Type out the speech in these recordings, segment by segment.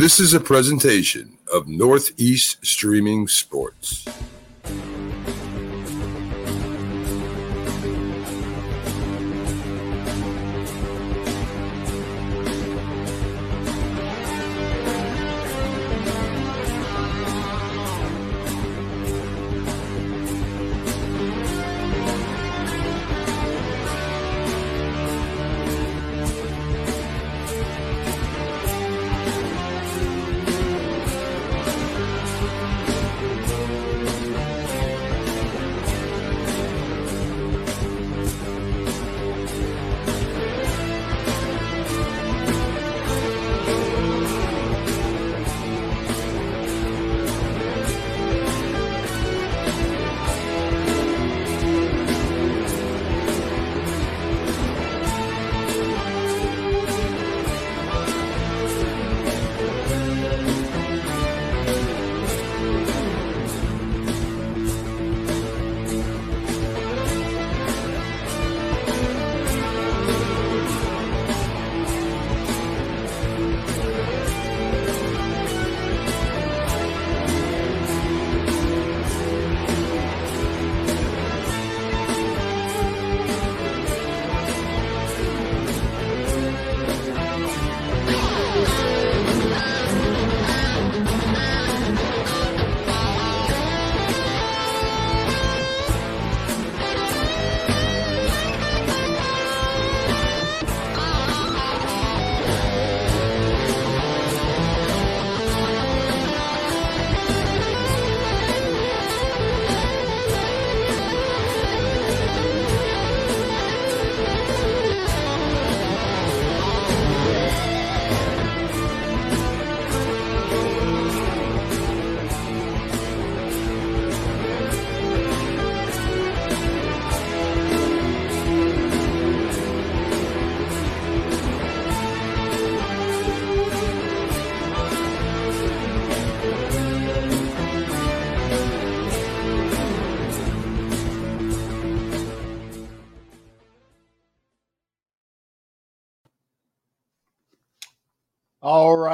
This is a presentation of Northeast Streaming Sports.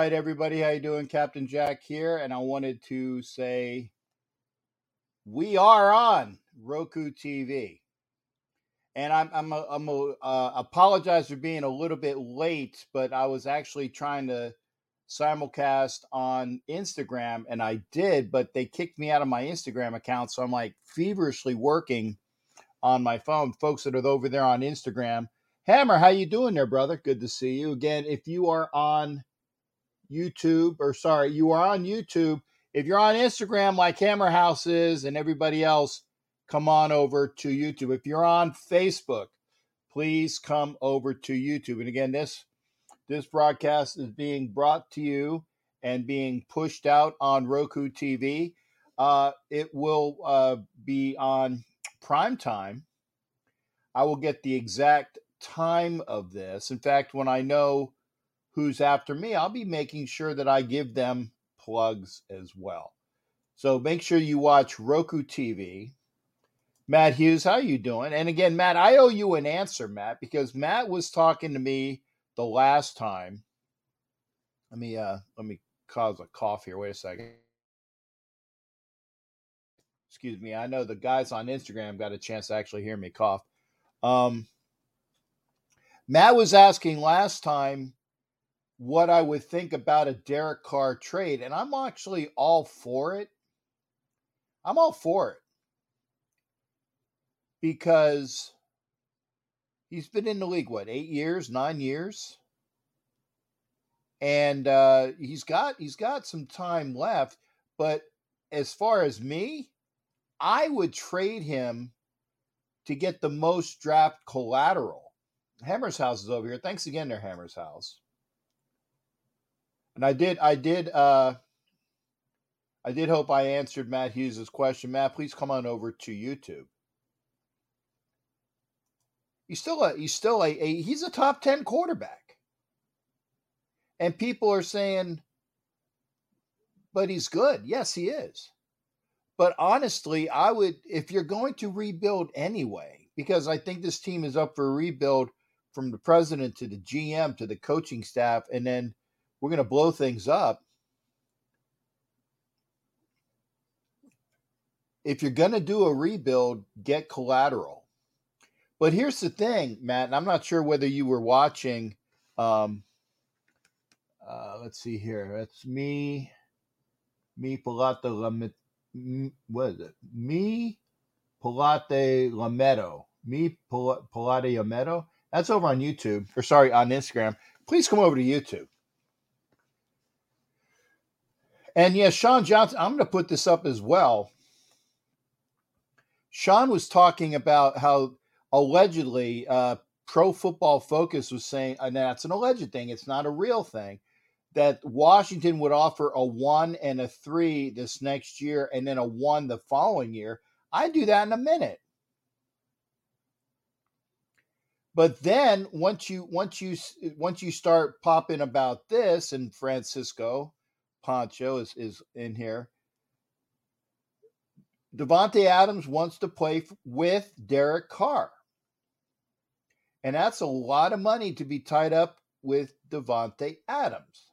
Right, everybody, how you doing? Captain Jack here, and I wanted to say we are on Roku TV, and I'm I'm a, I'm a, uh, apologize for being a little bit late, but I was actually trying to simulcast on Instagram, and I did, but they kicked me out of my Instagram account, so I'm like feverishly working on my phone. Folks that are over there on Instagram, Hammer, how you doing there, brother? Good to see you again. If you are on YouTube, or sorry, you are on YouTube. If you're on Instagram like Hammer House is and everybody else, come on over to YouTube. If you're on Facebook, please come over to YouTube. And again, this this broadcast is being brought to you and being pushed out on Roku TV. Uh, it will uh, be on prime time. I will get the exact time of this. In fact, when I know who's after me, I'll be making sure that I give them plugs as well. So make sure you watch Roku TV. Matt Hughes, how you doing? And again, Matt, I owe you an answer, Matt, because Matt was talking to me the last time. Let me uh let me cause a cough here. Wait a second. Excuse me. I know the guys on Instagram got a chance to actually hear me cough. Um Matt was asking last time what I would think about a Derek Carr trade, and I'm actually all for it. I'm all for it because he's been in the league what eight years, nine years, and uh, he's got he's got some time left. But as far as me, I would trade him to get the most draft collateral. Hammer's house is over here. Thanks again, there, Hammer's house. And I did, I did, uh, I did hope I answered Matt Hughes's question. Matt, please come on over to YouTube. He's still a, he's still a, a he's a top ten quarterback, and people are saying, but he's good. Yes, he is. But honestly, I would, if you're going to rebuild anyway, because I think this team is up for a rebuild from the president to the GM to the coaching staff, and then we're going to blow things up. If you're going to do a rebuild, get collateral. But here's the thing, Matt, and I'm not sure whether you were watching. Um, uh, let's see here. That's me, me Pilate Lamet. What is it? Me Pilate Lameto. Me Pilate Lameto. That's over on YouTube, or sorry, on Instagram. Please come over to YouTube. And yes, Sean Johnson, I'm going to put this up as well. Sean was talking about how allegedly uh, Pro Football Focus was saying, and that's an alleged thing, it's not a real thing, that Washington would offer a one and a three this next year and then a one the following year. I'd do that in a minute. But then once you once you once you start popping about this, and Francisco Poncho is is in here. Davante Adams wants to play with Derek Carr. And that's a lot of money to be tied up with Davante Adams.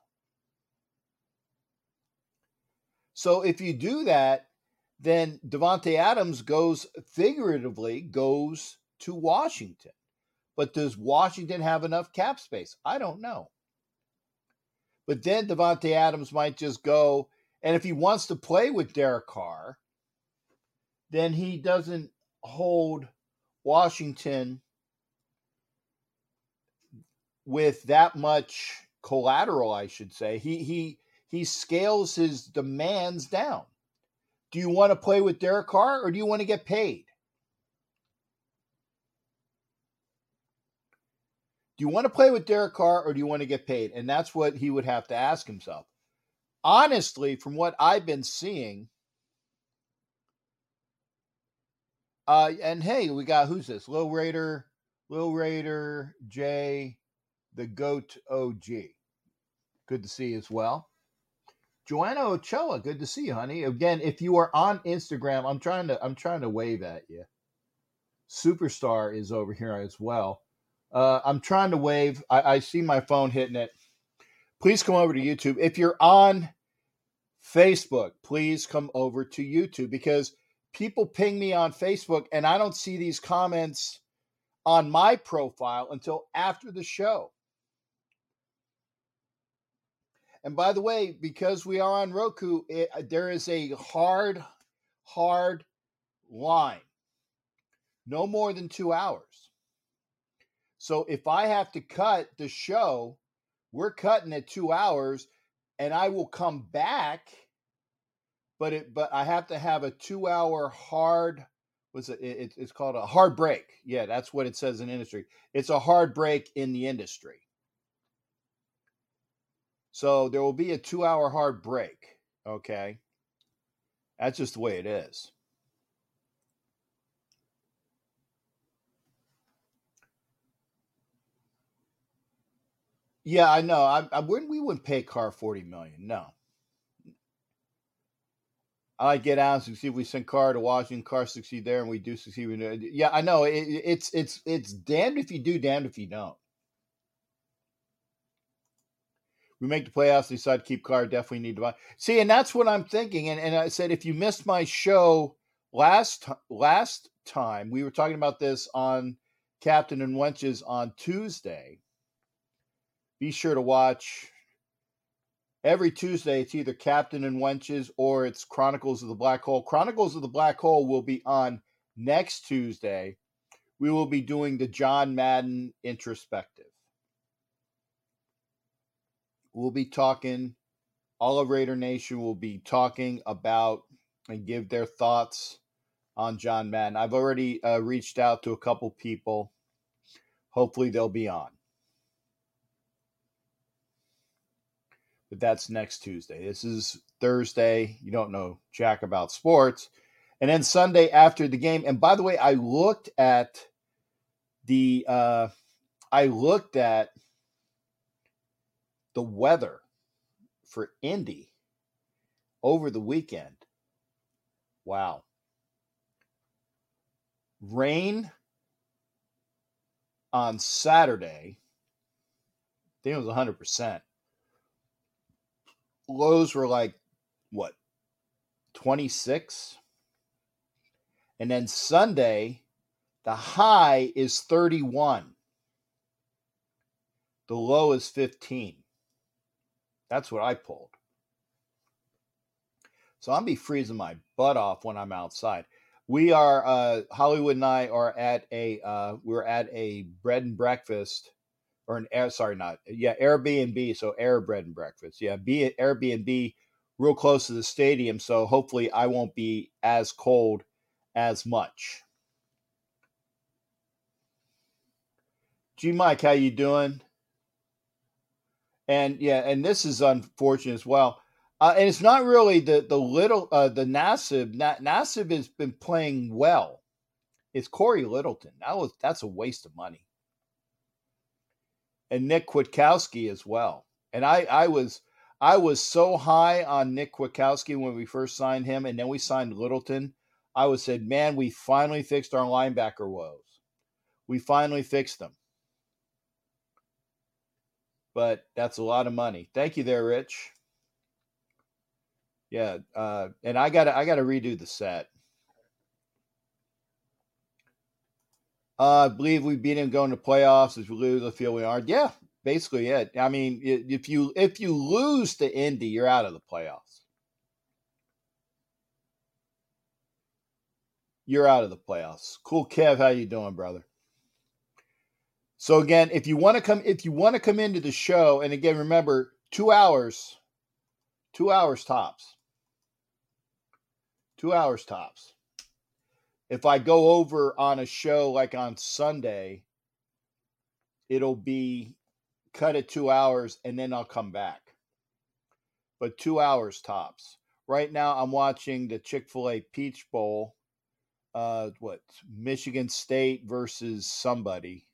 So if you do that, then Davante Adams goes figuratively goes to Washington. But does Washington have enough cap space? I don't know. But then Davante Adams might just go, and if he wants to play with Derek Carr, then he doesn't hold Washington with that much collateral, I should say. He he he scales his demands down. Do you want to play with Derek Carr or do you want to get paid? You want to play with Derek Carr or do you want to get paid? And that's what he would have to ask himself. Honestly, from what I've been seeing, uh, and hey, we got who's this? Lil Raider, Lil Raider J, the Goat OG. Good to see you as well. Joanna Ochoa, good to see you, honey. Again, if you are on Instagram, I'm trying to I'm trying to wave at you. Superstar is over here as well. Uh, I'm trying to wave. I, I see my phone hitting it. Please come over to YouTube. If you're on Facebook, please come over to YouTube because people ping me on Facebook and I don't see these comments on my profile until after the show. And by the way, because we are on Roku, it, there is a hard, hard line. No more than two hours. So if I have to cut the show, we're cutting at two hours, and I will come back. But it, but I have to have a two-hour hard. Was it, it? It's called a hard break. Yeah, that's what it says in industry. It's a hard break in the industry. So there will be a two-hour hard break. Okay, that's just the way it is. Yeah, I know. I, I wouldn't. We wouldn't pay Carr forty million. No. I get out and see if we send Carr to Washington. Carr succeed there, and we do succeed. Yeah, I know. It, it's it's it's damned if you do, damned if you don't. We make the playoffs. Decide to keep Carr. Definitely need to buy. See, and that's what I'm thinking. And and I said if you missed my show last last time, we were talking about this on Captain and Wenches on Tuesday be sure to watch every Tuesday. It's either Captain and Wenches or it's Chronicles of the Black Hole. Chronicles of the Black Hole will be on next Tuesday. We will be doing the John Madden introspective. We'll be talking, all of Raider Nation will be talking about and give their thoughts on John Madden. I've already uh, reached out to a couple people. Hopefully, they'll be on. But that's next Tuesday. This is Thursday. You don't know jack about sports. And then Sunday after the game. And by the way, I looked at the uh I looked at the weather for Indy over the weekend. Wow. Rain on Saturday. I think it was 100% lows were like what 26 And then Sunday, the high is 31. The low is 15. That's what I pulled. So I'm be freezing my butt off when I'm outside. We are uh Hollywood and I are at a uh we're at a bread and breakfast or an air sorry not yeah Airbnb so air bread and breakfast yeah be at Airbnb real close to the stadium so hopefully I won't be as cold as much. G Mike, how you doing? And yeah, and this is unfortunate as well. Uh, and it's not really the the little uh, the Nassib Na- Nassib has been playing well. It's Cory Littleton. That was that's a waste of money. And Nick Kwiatkowski as well. And I I was I was so high on Nick Kwiatkowski when we first signed him, and then we signed Littleton. I was said, man, we finally fixed our linebacker woes. We finally fixed them but that's a lot of money. Thank you there, Rich. Yeah, uh, and I got I got to redo the set. Uh, I believe we beat him going to playoffs. If we lose, I feel we are. Yeah, basically it. I mean, if you if you lose to Indy, you're out of the playoffs. You're out of the playoffs. Cool, Kev. How you doing, brother? So again, if you want to come, if you want to come into the show, and again, remember two hours, two hours tops, two hours tops. If I go over on a show like on Sunday, it'll be cut at two hours and then I'll come back. But two hours tops. Right now, I'm watching the Chick fil A Peach Bowl. Uh, what? Michigan State versus somebody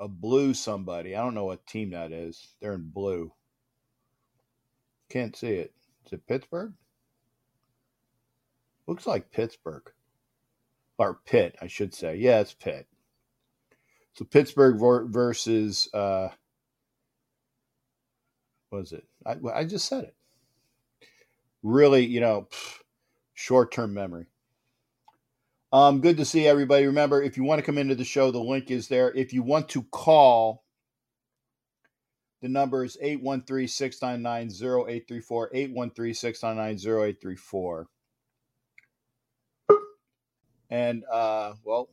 a blue somebody. I don't know what team that is. They're in blue. Can't see it. Is it Pittsburgh? Looks like Pittsburgh. Or Pitt, I should say. Yeah, it's Pitt. So Pittsburgh versus uh what is it? I, I just said it. Really, you know, short-term memory. Um, good to see everybody. Remember, if you want to come into the show, the link is there. If you want to call, the number is 813 699 0834. 813 699 0834. And, uh, well,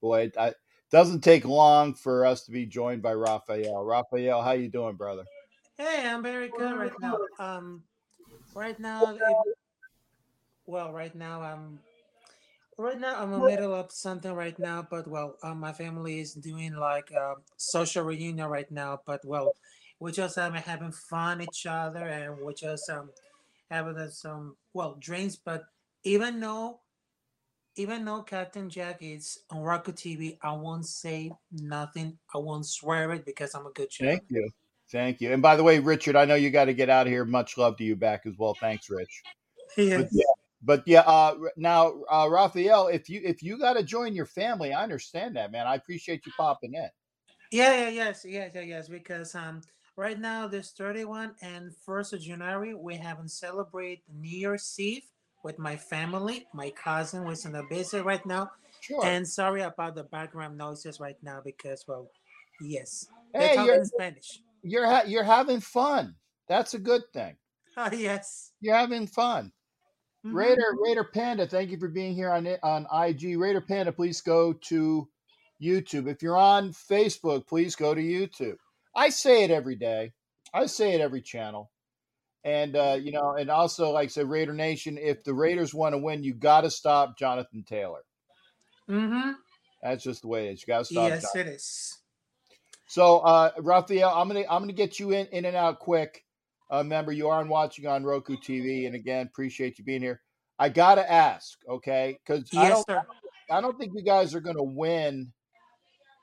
boy, it doesn't take long for us to be joined by Raphael. Raphael, how you doing, brother? Hey, I'm very good right now. Um, right now, it, well, right now I'm Right now, I'm in the middle of something right now, but well, uh, my family is doing like a social reunion right now. But well, we just um, having fun each other, and we just um having some well drinks. But even though, even though Captain Jack is on Roku TV, I won't say nothing. I won't swear it because I'm a good. Thank you, thank you. And by the way, Richard, I know you got to get out of here. Much love to you back as well. Thanks, Rich. Yes. yeah, but yeah, uh, now uh, Raphael, if you if you got to join your family, I understand that, man. I appreciate you popping in. Yeah, yeah, yes, yes, yes, yes. Because um, right now there's 31 and first of January we haven't celebrated New Year's Eve with my family. My cousin was in the visit right now. Sure. And sorry about the background noises right now because well, yes, hey, they're talking Spanish. You're ha- you're having fun. That's a good thing. Oh yes, you're having fun. Mm-hmm. Raider Raider Panda, thank you for being here on on IG. Raider Panda, please go to YouTube. If you're on Facebook, please go to YouTube. I say it every day. I say it every channel. And uh, you know, and also like I said, Raider Nation, if the Raiders want to win, you got to stop Jonathan Taylor. Mm-hmm. That's just the way it is. You got to stop. Yes, Jonathan. it is. So, uh, Raphael, I'm gonna I'm gonna get you in in and out quick. Uh, remember, you are watching on Roku TV, and again, appreciate you being here. I gotta ask, okay? Because yes, I don't, sir. I don't think you guys are going to win.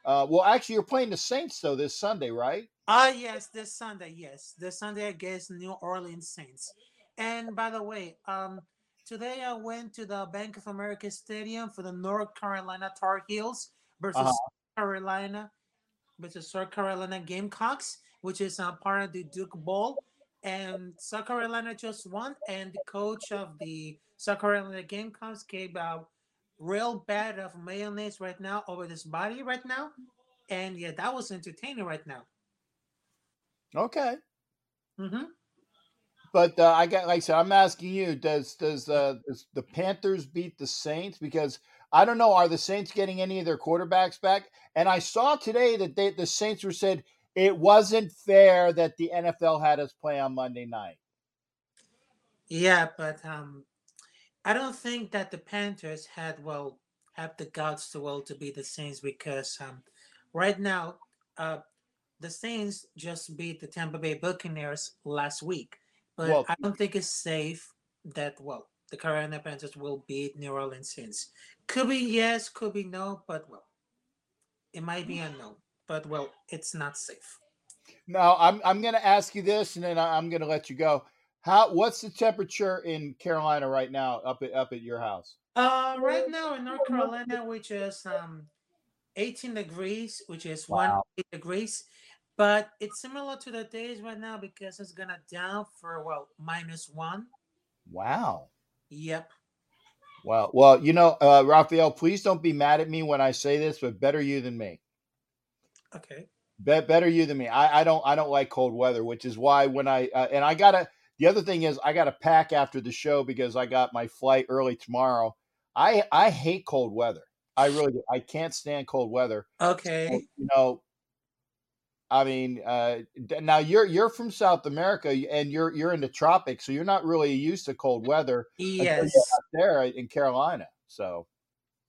Uh, well, actually, you're playing the Saints though this Sunday, right? Ah, uh, yes, this Sunday, yes, this Sunday against New Orleans Saints. And by the way, um, today I went to the Bank of America Stadium for the North Carolina Tar Heels versus uh-huh. Carolina versus South Carolina Gamecocks, which is uh, part of the Duke Bowl. and South Carolina just won, and the coach of the South Carolina Gamecocks gave a real bad of mayonnaise right now over this body right now, and yeah, that was entertaining right now. Okay. Mm-hmm. But uh, I got, like I said, I'm asking you: Does does, uh, does the Panthers beat the Saints? Because I don't know. Are the Saints getting any of their quarterbacks back? And I saw today that they, the Saints were said it wasn't fair that the NFL had us play on Monday night. Yeah, but um, I don't think that the Panthers had well have the guts to well to beat the Saints because um, right now uh, the Saints just beat the Tampa Bay Buccaneers last week, but Well, I don't think it's safe that well the Carolina Panthers will beat New Orleans Saints. Could be yes, could be no, but well, it might be unknown. But well, it's not safe. now I'm I'm going to ask you this, and then I'm going to let you go. How? What's the temperature in Carolina right now? Up at up at your house? Uh, right now in North Carolina, which is um 18 degrees, which is one Wow. degrees, but it's similar to the days right now because it's gonna down for well minus one. Wow. Yep. Well, well, you know, uh, Raphael, please don't be mad at me when I say this, but better you than me. Okay. Be- better you than me. I, I don't I don't like cold weather, which is why when I uh, and I gotta. The other thing is I gotta pack after the show because I got my flight early tomorrow. I I hate cold weather. I really. I can't stand cold weather. So, Okay. you know, I mean, uh, now you're you're from South America and you're you're in the tropics, so you're not really used to cold weather Yes. there in Carolina. So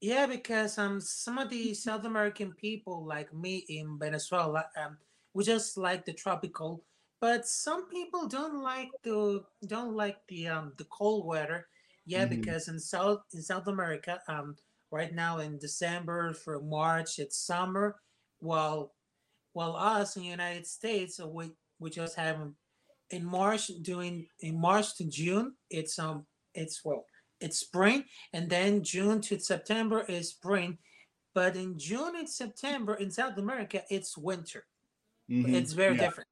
Yeah, because um some of the South American people like me in Venezuela, um, we just like the tropical, but some people don't like the don't like the um the cold weather. Yeah, mhm. because in South in South America, um right now in December for March it's summer, while while us in the United States uh, we we just have in March doing in March to June it's um it's well it's spring and then June to September is spring but in June and September in South America it's winter Mhm. it's very Yeah, different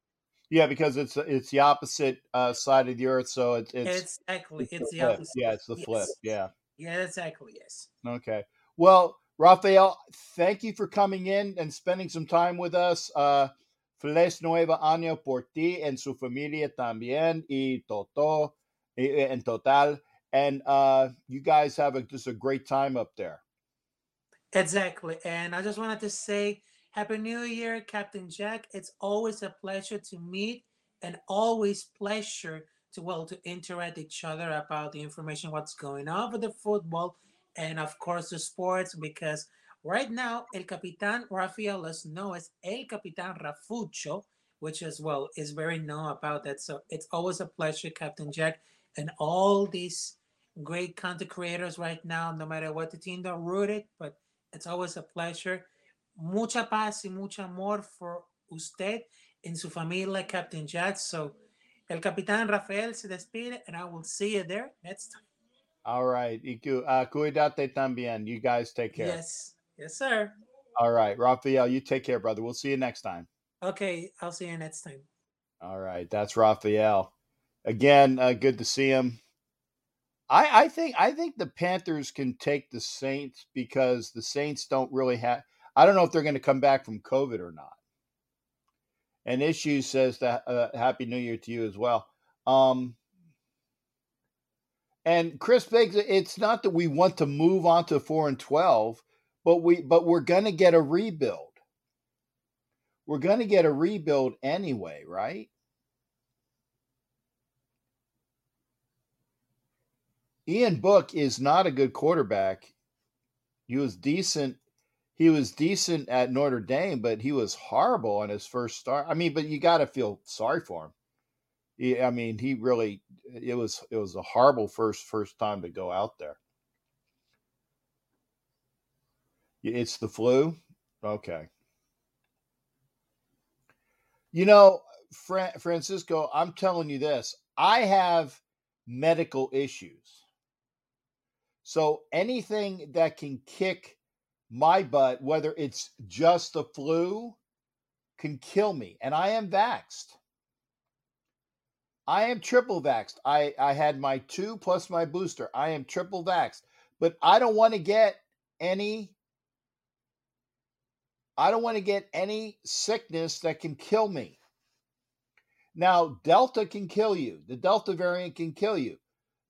yeah, because it's it's the opposite uh, side of the earth, so it's it's exactly it's the it's the flip. opposite Yeah, it's the flip. Yeah. yeah exactly yes Okay. Well, Rafael, thank you for coming in and spending some time with us. Uh, Feliz Nueva Año por ti and su familia también y Toto y- en total. And uh, you guys have a, just a great time up there. Exactly. And I just wanted to say Happy New Year, Captain Jack. It's always a pleasure to meet and always pleasure to well to interact each other about the information what's going on with the football and of course the sports because right now El Capitan Rafael is known as El Capitan Rafucho, which as well is very known about that. So it's always a pleasure, Captain Jack, and all these great content creators right now, no matter what the team they're rooted, but it's always a pleasure. Mucha paz y mucho amor for usted and su familia, Captain Jack. So, El Capitán Rafael se despide, and I will see you there next time. All right. Cu- uh, cuídate también. You guys take care. Yes. Yes, sir. All right. Rafael, you take care, brother. We'll see you next time. Okay. I'll see you next time. All right. That's Rafael. Again, uh, good to see him. I, I think I think the Panthers can take the Saints because the Saints don't really have. I don't know if they're going to come back from COVID or not. And issue says that uh, Happy New Year to you as well. Um, and Chris Biggs, it's not that we want to move on to four and twelve, but we but we're going to get a rebuild. We're going to get a rebuild anyway, right? Ian Book is not a good quarterback. He was decent. He was decent at Notre Dame, but he was horrible on his first start. I mean, but you got to feel sorry for him. He, I mean, he really it was it was a horrible first first time to go out there. It's the flu. Okay. You know, Fra- Francisco, I'm telling you this. I have medical issues. So anything that can kick my butt, whether it's just the flu, can kill me. And I am vaxxed. I am triple vaxxed. I, I had my two plus my booster. I am triple vaxxed, but I don't want to get any. I don't want to get any sickness that can kill me. Now, Delta can kill you. The Delta variant can kill you.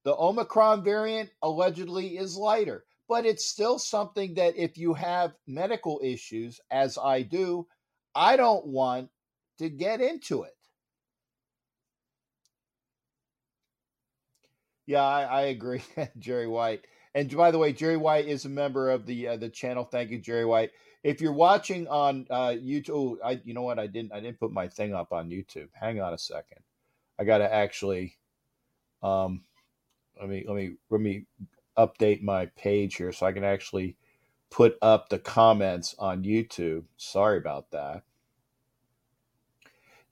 The Omicron variant allegedly is lighter, but it's still something that if you have medical issues, as I do, I don't want to get into it. Yeah, I, I agree, Jerry White. And by the way, Jerry White is a member of the uh, the channel. Thank you, Jerry White. If you're watching on uh, YouTube, oh, I you know what? I didn't I didn't put my thing up on YouTube. Hang on a second. I got to actually um let me let me let me update my page here so I can actually put up the comments on YouTube. Sorry about that.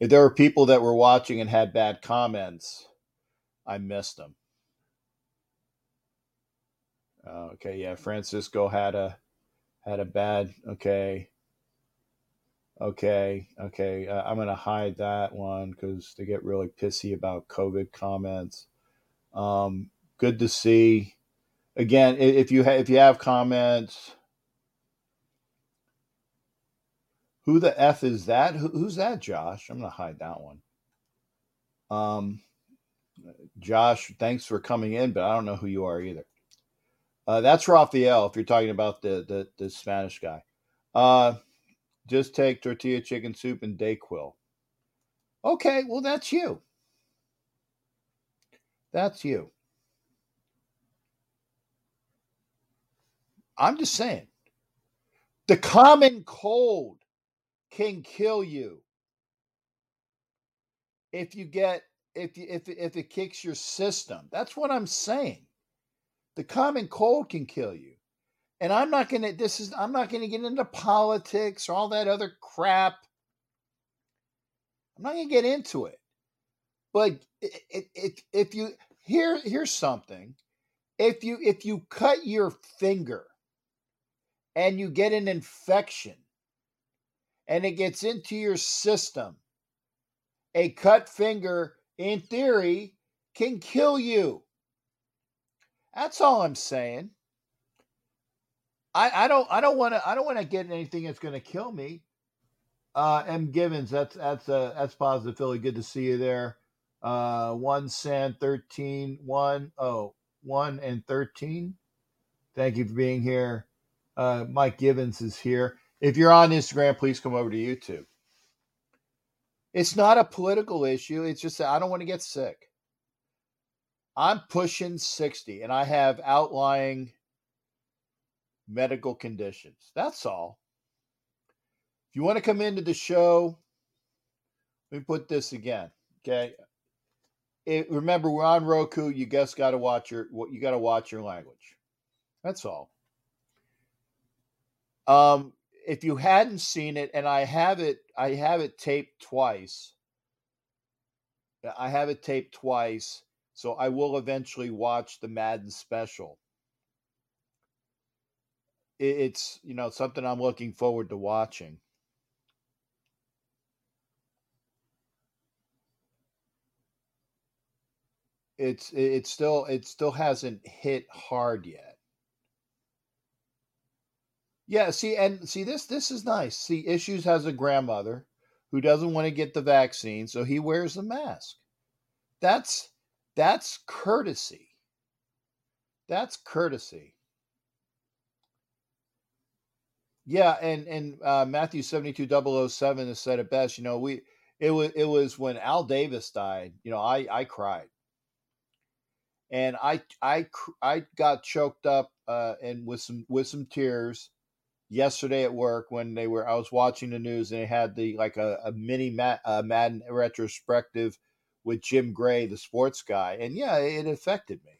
If there were people that were watching and had bad comments, I missed them. Uh, okay, yeah, Francisco had a had a bad. Okay, okay, okay. Uh, I'm gonna hide that one because they get really pissy about COVID comments. Um, good to see. Again, if you ha- if you have comments, who the f is that? Who, who's that, Josh? I'm gonna hide that one. Um, Josh, thanks for coming in, but I don't know who you are either. Uh, that's Raphael. If you're talking about the the, the Spanish guy, uh, just take tortilla chicken soup and Dayquil. Okay, well that's you. That's you. I'm just saying. The common cold can kill you if you get if you if if it kicks your system. That's what I'm saying. The common cold can kill you. And I'm not going to this is I'm not going to get into politics or all that other crap. I'm not going to get into it. But if, if, if you here here's something. If you if you cut your finger and you get an infection and it gets into your system, a cut finger in theory can kill you. That's all I'm saying. I, I don't I don't want to I don't want to get anything that's going to kill me. Uh, M Givens, that's that's uh, that's positive Philly. Good to see you there. Uh, one San 13, one oh one and thirteen. Thank you for being here. Uh, Mike Givens is here. If you're on Instagram, please come over to YouTube. It's not a political issue. It's just that I don't want to get sick. I'm pushing 60 and I have outlying medical conditions. That's all. If you want to come into the show, let me put this again. Okay. It, remember, we're on Roku. You guys got to watch your what you got to watch your language. That's all. Um, if you hadn't seen it, and I have it, I have it taped twice. I have it taped twice. So I will eventually watch the Madden special. It's, you know, something I'm looking forward to watching. It's it still it still hasn't hit hard yet. Yeah, see and see this this is nice. See Issues has a grandmother who doesn't want to get the vaccine, so he wears a mask. That's that's courtesy. That's courtesy. Yeah, and and uh, Matthew seventy two 007 has said it best. You know, we it was it was when Al Davis died. You know, I I cried, and I I I got choked up uh, and with some with some tears yesterday at work when they were I was watching the news and they had the like a, a mini Matt, uh, Madden retrospective with Jim Gray, the sports guy. And yeah, it affected me.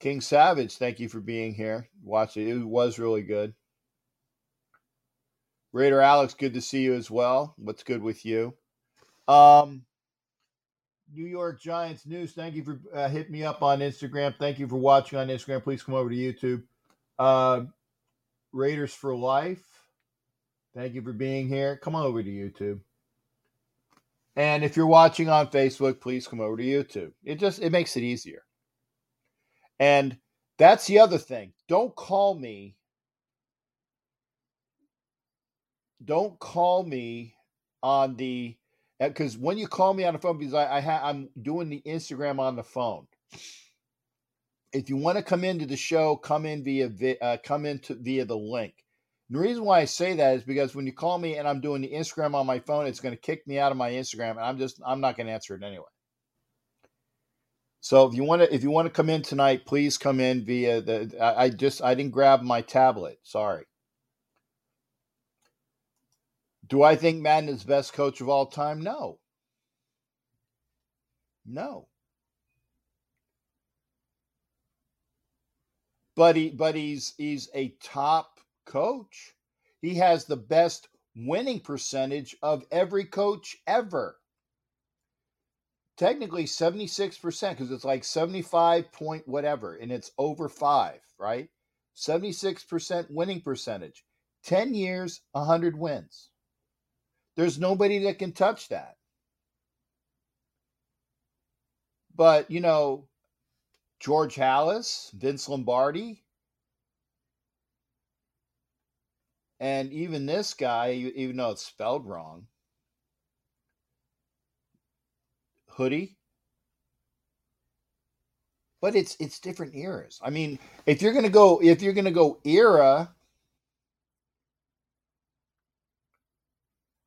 King Savage, thank you for being here. Watch it. It was really good. Raider Alex, good to see you as well. What's good with you? Um, New York Giants news. Thank you for uh, hitting me up on Instagram. Thank you for watching on Instagram. Please come over to YouTube. Uh, Raiders for life. Thank you for being here. Come on over to YouTube. And if you're watching on Facebook, please come over to YouTube. It just it makes it easier. And that's the other thing. Don't call me. Don't call me on the because when you call me on the phone because I, I ha, I'm doing the Instagram on the phone. If you want to come into the show, come in via uh, come into via the link. The reason why I say that is because when you call me and I'm doing the Instagram on my phone, it's going to kick me out of my Instagram, and I'm just I'm not going to answer it anyway. So if you want to if you want to come in tonight, please come in via the. I, I just I didn't grab my tablet. Sorry. Do I think Madden is best coach of all time? No. No. But he but he's he's a top coach. He has the best winning percentage of every coach ever. Technically 76% because it's like 75 point whatever and it's over 5, right? 76% winning percentage. 10 years, 100 wins. There's nobody that can touch that. But, you know, George Halas, Vince Lombardi, And even this guy, even though it's spelled wrong, hoodie. But it's it's different eras. I mean, if you're gonna go if you're gonna go era,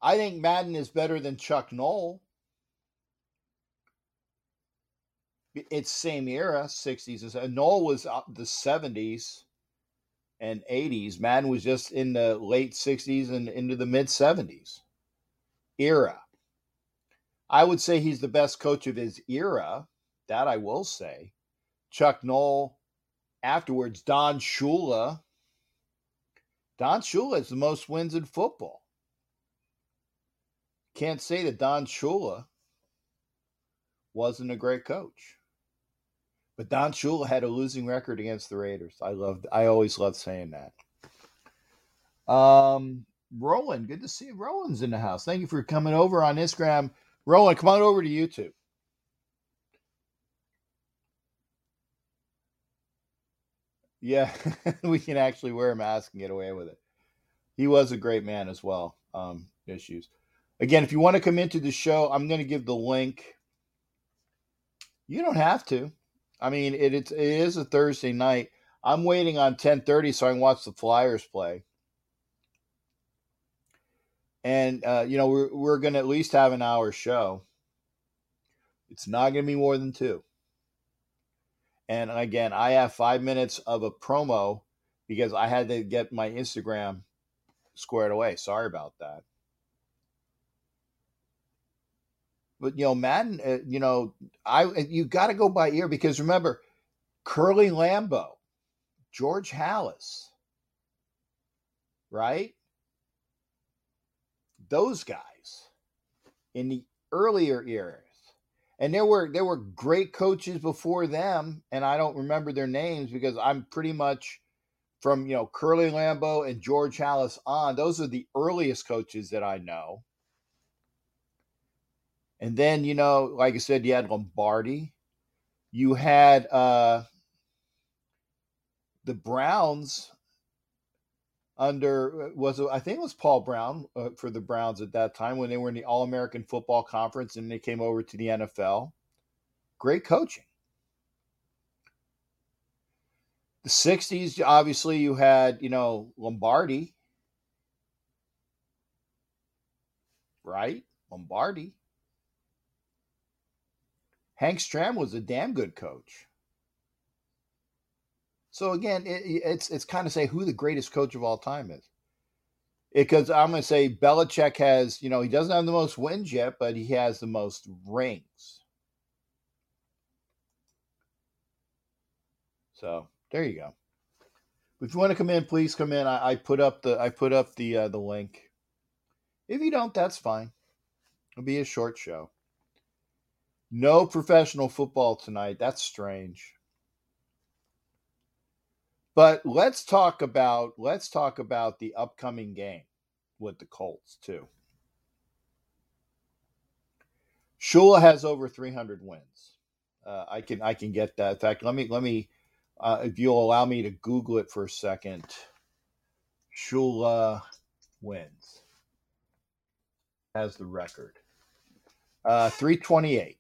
I think Madden is better than Chuck Noll. It's same era, 60s. Noll was uh, the 70s and 80s. Madden was just in the late 60s and into the mid 70s era. I would say he's the best coach of his era. That I will say. Chuck Noll, afterwards, Don Shula. Don Shula has the most wins in football. Can't say that Don Shula wasn't a great coach. But Don Shula had a losing record against the Raiders. I loved I always loved saying that. Um Roland, good to see you. Roland's in the house. Thank you for coming over on Instagram. Roland, come on over to YouTube. Yeah, we can actually wear a mask and get away with it. He was a great man as well. Um, issues. Again, if you want to come into the show, I'm going to give the link. You don't have to. I mean, it, it's it is a Thursday night. I'm waiting on 10:30 so I can watch the Flyers play. And uh, you know, we're we're going to at least have an hour show. It's not going to be more than 2. And again, I have 5 minutes of a promo because I had to get my Instagram squared away. Sorry about that. But you know, Madden, uh, you know, I you got to go by ear because remember, Curly Lambeau, George Halas, right? Those guys in the earlier eras. And there were there were great coaches before them, and I don't remember their names because I'm pretty much from you know Curly Lambeau and George Halas on. Those are the earliest coaches that I know. And then, you know, like I said, you had Lombardi. You had uh, the Browns under uh, was I think it was Paul Brown uh, for the Browns at that time when they were in the All American Football Conference and they came over to the NFL. Great coaching. The 60s, obviously, you had, you know, Lombardi, right? Lombardi. Hank Stram was a damn good coach. So again, it, it's it's kind of say who the greatest coach of all time is. Because I'm going to say Belichick has, you know, he doesn't have the most wins yet, but he has the most rings. So there you go. If you want to come in, please come in. I, I put up the I put up the uh, the link. If you don't, that's fine. It'll be a short show. No professional football tonight. That's strange. But let's talk about let's talk about the upcoming game with the Colts too. Shula has over 300 wins. Uh, I can I can get that. In fact, let me let me uh, if you'll allow me to Google it for a second. Shula wins has the record. Uh, 328.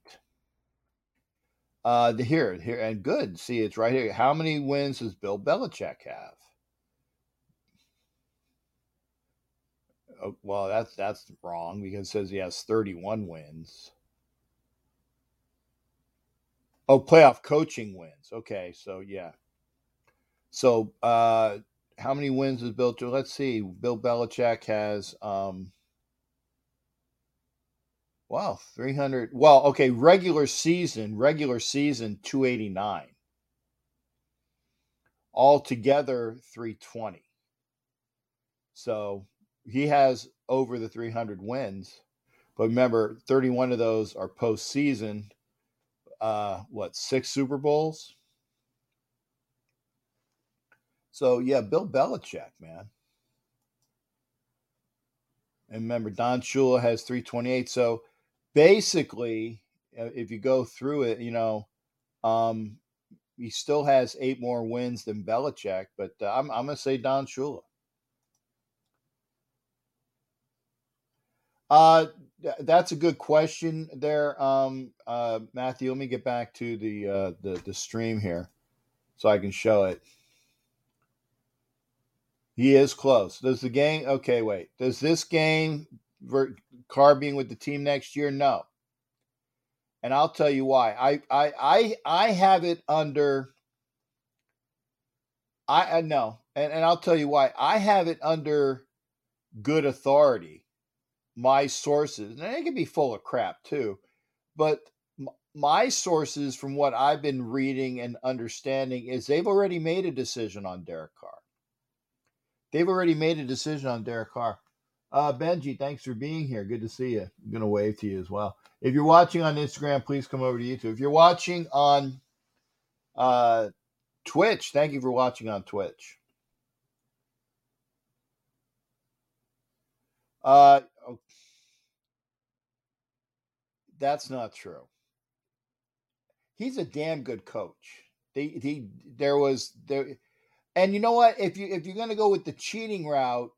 Uh, the, here, here, and good. See, it's right here. How many wins does Bill Belichick have? Oh, well, that's that's wrong because it says he has 31 wins. Oh, playoff coaching wins. Okay, so yeah. So, uh, how many wins is Bill? Let's see. Bill Belichick has um, Wow, 300. Well, okay, regular season, regular season 289. Altogether 320. So he has over the 300 wins. But remember, 31 of those are postseason. Uh, what, six Super Bowls? So yeah, Bill Belichick, man. And remember, Don Shula has 328. So basically, uh, if you go through it, you know, um, he still has eight more wins than Belichick, but uh, I'm, I'm going to say Don Shula. Uh, that's a good question there, um, uh, Matthew. Let me get back to the, uh, the the stream here, so I can show it. He is close. Does the game? Okay, wait. Does this game Carr being with the team next year? No. And I'll tell you why. I I I I have it under I, I know. And and I'll tell you why. I have it under good authority. My sources, and it can be full of crap too, but my sources from what I've been reading and understanding is they've already made a decision on Derek Carr. They've already made a decision on Derek Carr. Uh, Benji, thanks for being here. Good to see you. I'm going to wave to you as well. If you're watching on Instagram, please come over to YouTube. If you're watching on uh, Twitch, thank you for watching on Twitch. Uh, oh, that's not true. He's a damn good coach. They, he, there was there, and you know what? If you if you're going to go with the cheating route,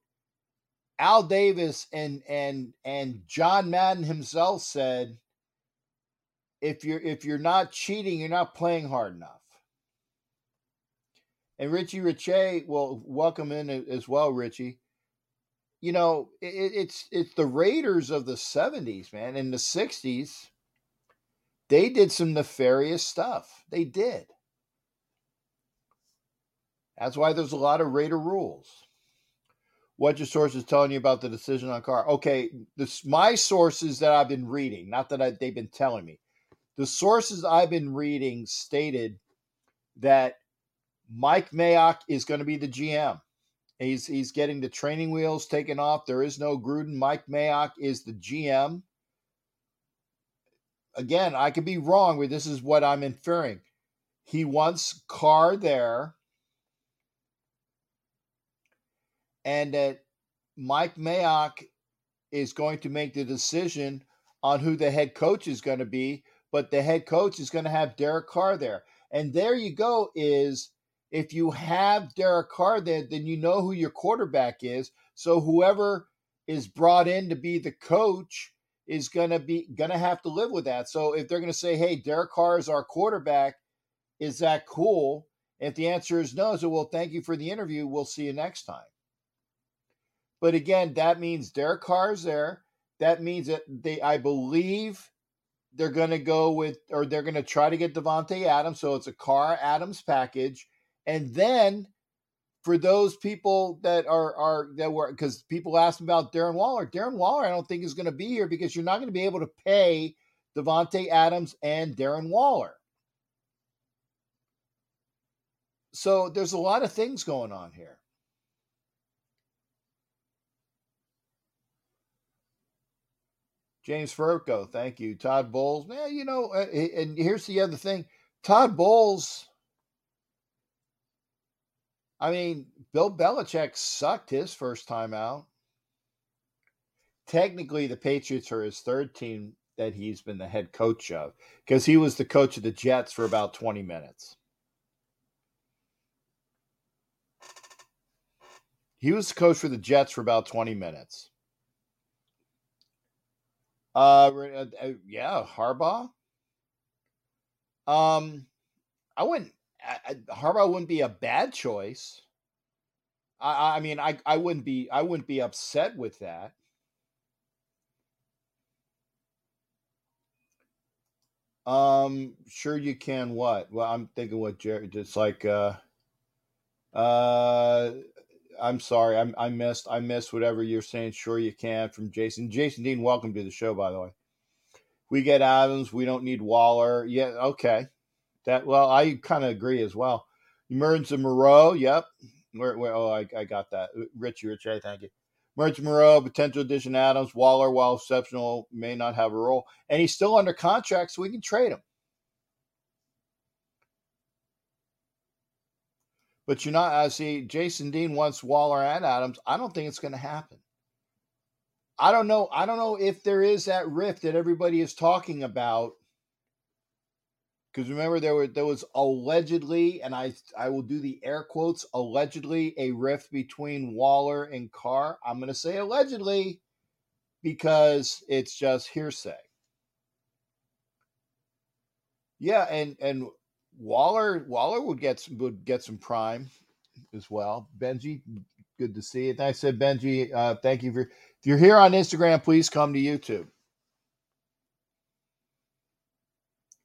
Al Davis and and and John Madden himself said if you're if you're not cheating, you're not playing hard enough. And Richie Richey, well, welcome in as well, Richie. You know, it, it's it's the Raiders of the '70s, man. In the '60s, they did some nefarious stuff. They did. That's why there's a lot of Raider rules what your source is telling you about the decision on Carr. Okay, this my sources that I've been reading, not that I, they've been telling me. The sources I've been reading stated that Mike Mayock is going to be the GM. He's he's getting the training wheels taken off. There is no Gruden. Mike Mayock is the GM. Again, I could be wrong, but this is what I'm inferring. He wants Carr there and that Mike Mayock is going to make the decision on who the head coach is going to be, but the head coach is going to have Derek Carr there. And there you go is if you have Derek Carr there, then you know who your quarterback is. So whoever is brought in to be the coach is going to be going to have to live with that. So if they're going to say, "Hey, Derek Carr is our quarterback," is that cool? If the answer is no, so well, thank you for the interview. We'll see you next time. But again, that means Carr is there. That means that they, I believe, they're going to go with, or they're going to try to get Davante Adams. So it's a Carr Adams package, and then for those people that are are that were because people asked about Darren Waller. Darren Waller, I don't think is going to be here because you're not going to be able to pay Davante Adams and Darren Waller. So there's a lot of things going on here. James Furco, thank you. Todd Bowles, man, you know, uh, and here's the other thing Todd Bowles, I mean, Bill Belichick sucked his first time out. Technically, the Patriots are his third team that he's been the head coach of because he was the coach of the Jets for about 20 minutes. He was the coach for the Jets for about 20 minutes. Uh, uh, uh yeah, Harbaugh. Um, I wouldn't. I, Harbaugh wouldn't be a bad choice. I, I mean, I, I wouldn't be. I wouldn't be upset with that. Um, sure you can. What? Well, I'm thinking what Jerry. Just like, uh, uh, I'm sorry, I'm, I missed. I missed whatever you're saying. Sure you can from Jason. Jason Dean, welcome to the show. By the way, we get Adams. We don't need Waller. Yeah, okay. That well, I kind of agree as well. Emergence of Moreau. Yep. Where, where? Oh, I, I got that. Richie, Richie, thank you. Merge Moreau, potential addition Adams, Waller, while exceptional, may not have a role. And he's still under contract, so we can trade him. But you're not, I see Jason Dean wants Waller and Adams. I don't think it's going to happen. I don't know. I don't know if there is that rift that everybody is talking about because remember there were there was allegedly, and I I will do the air quotes allegedly a rift between Waller and Carr. I'm going to say allegedly because it's just hearsay. Yeah, and and Waller Waller would get some, would get some prime as well. Benji, good to see you. I said Benji, uh, thank you for if you're here on Instagram, please come to YouTube.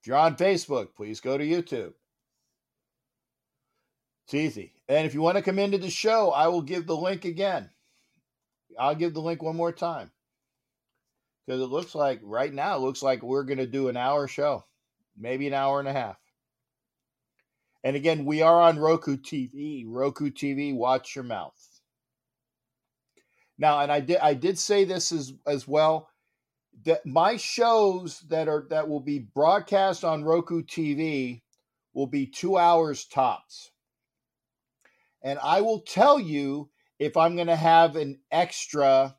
If you're on Facebook, please go to YouTube. It's easy. And if you want to come into the show, I will give the link again. I'll give the link one more time. Because it looks like right now, it looks like we're going to do an hour show, maybe an hour and a half. And again, we are on Roku TV. Roku TV, watch your mouth. Now, and I did I did say this as as well that my shows that are that will be broadcast on Roku TV will be 2 hours tops. And I will tell you if I'm going to have an extra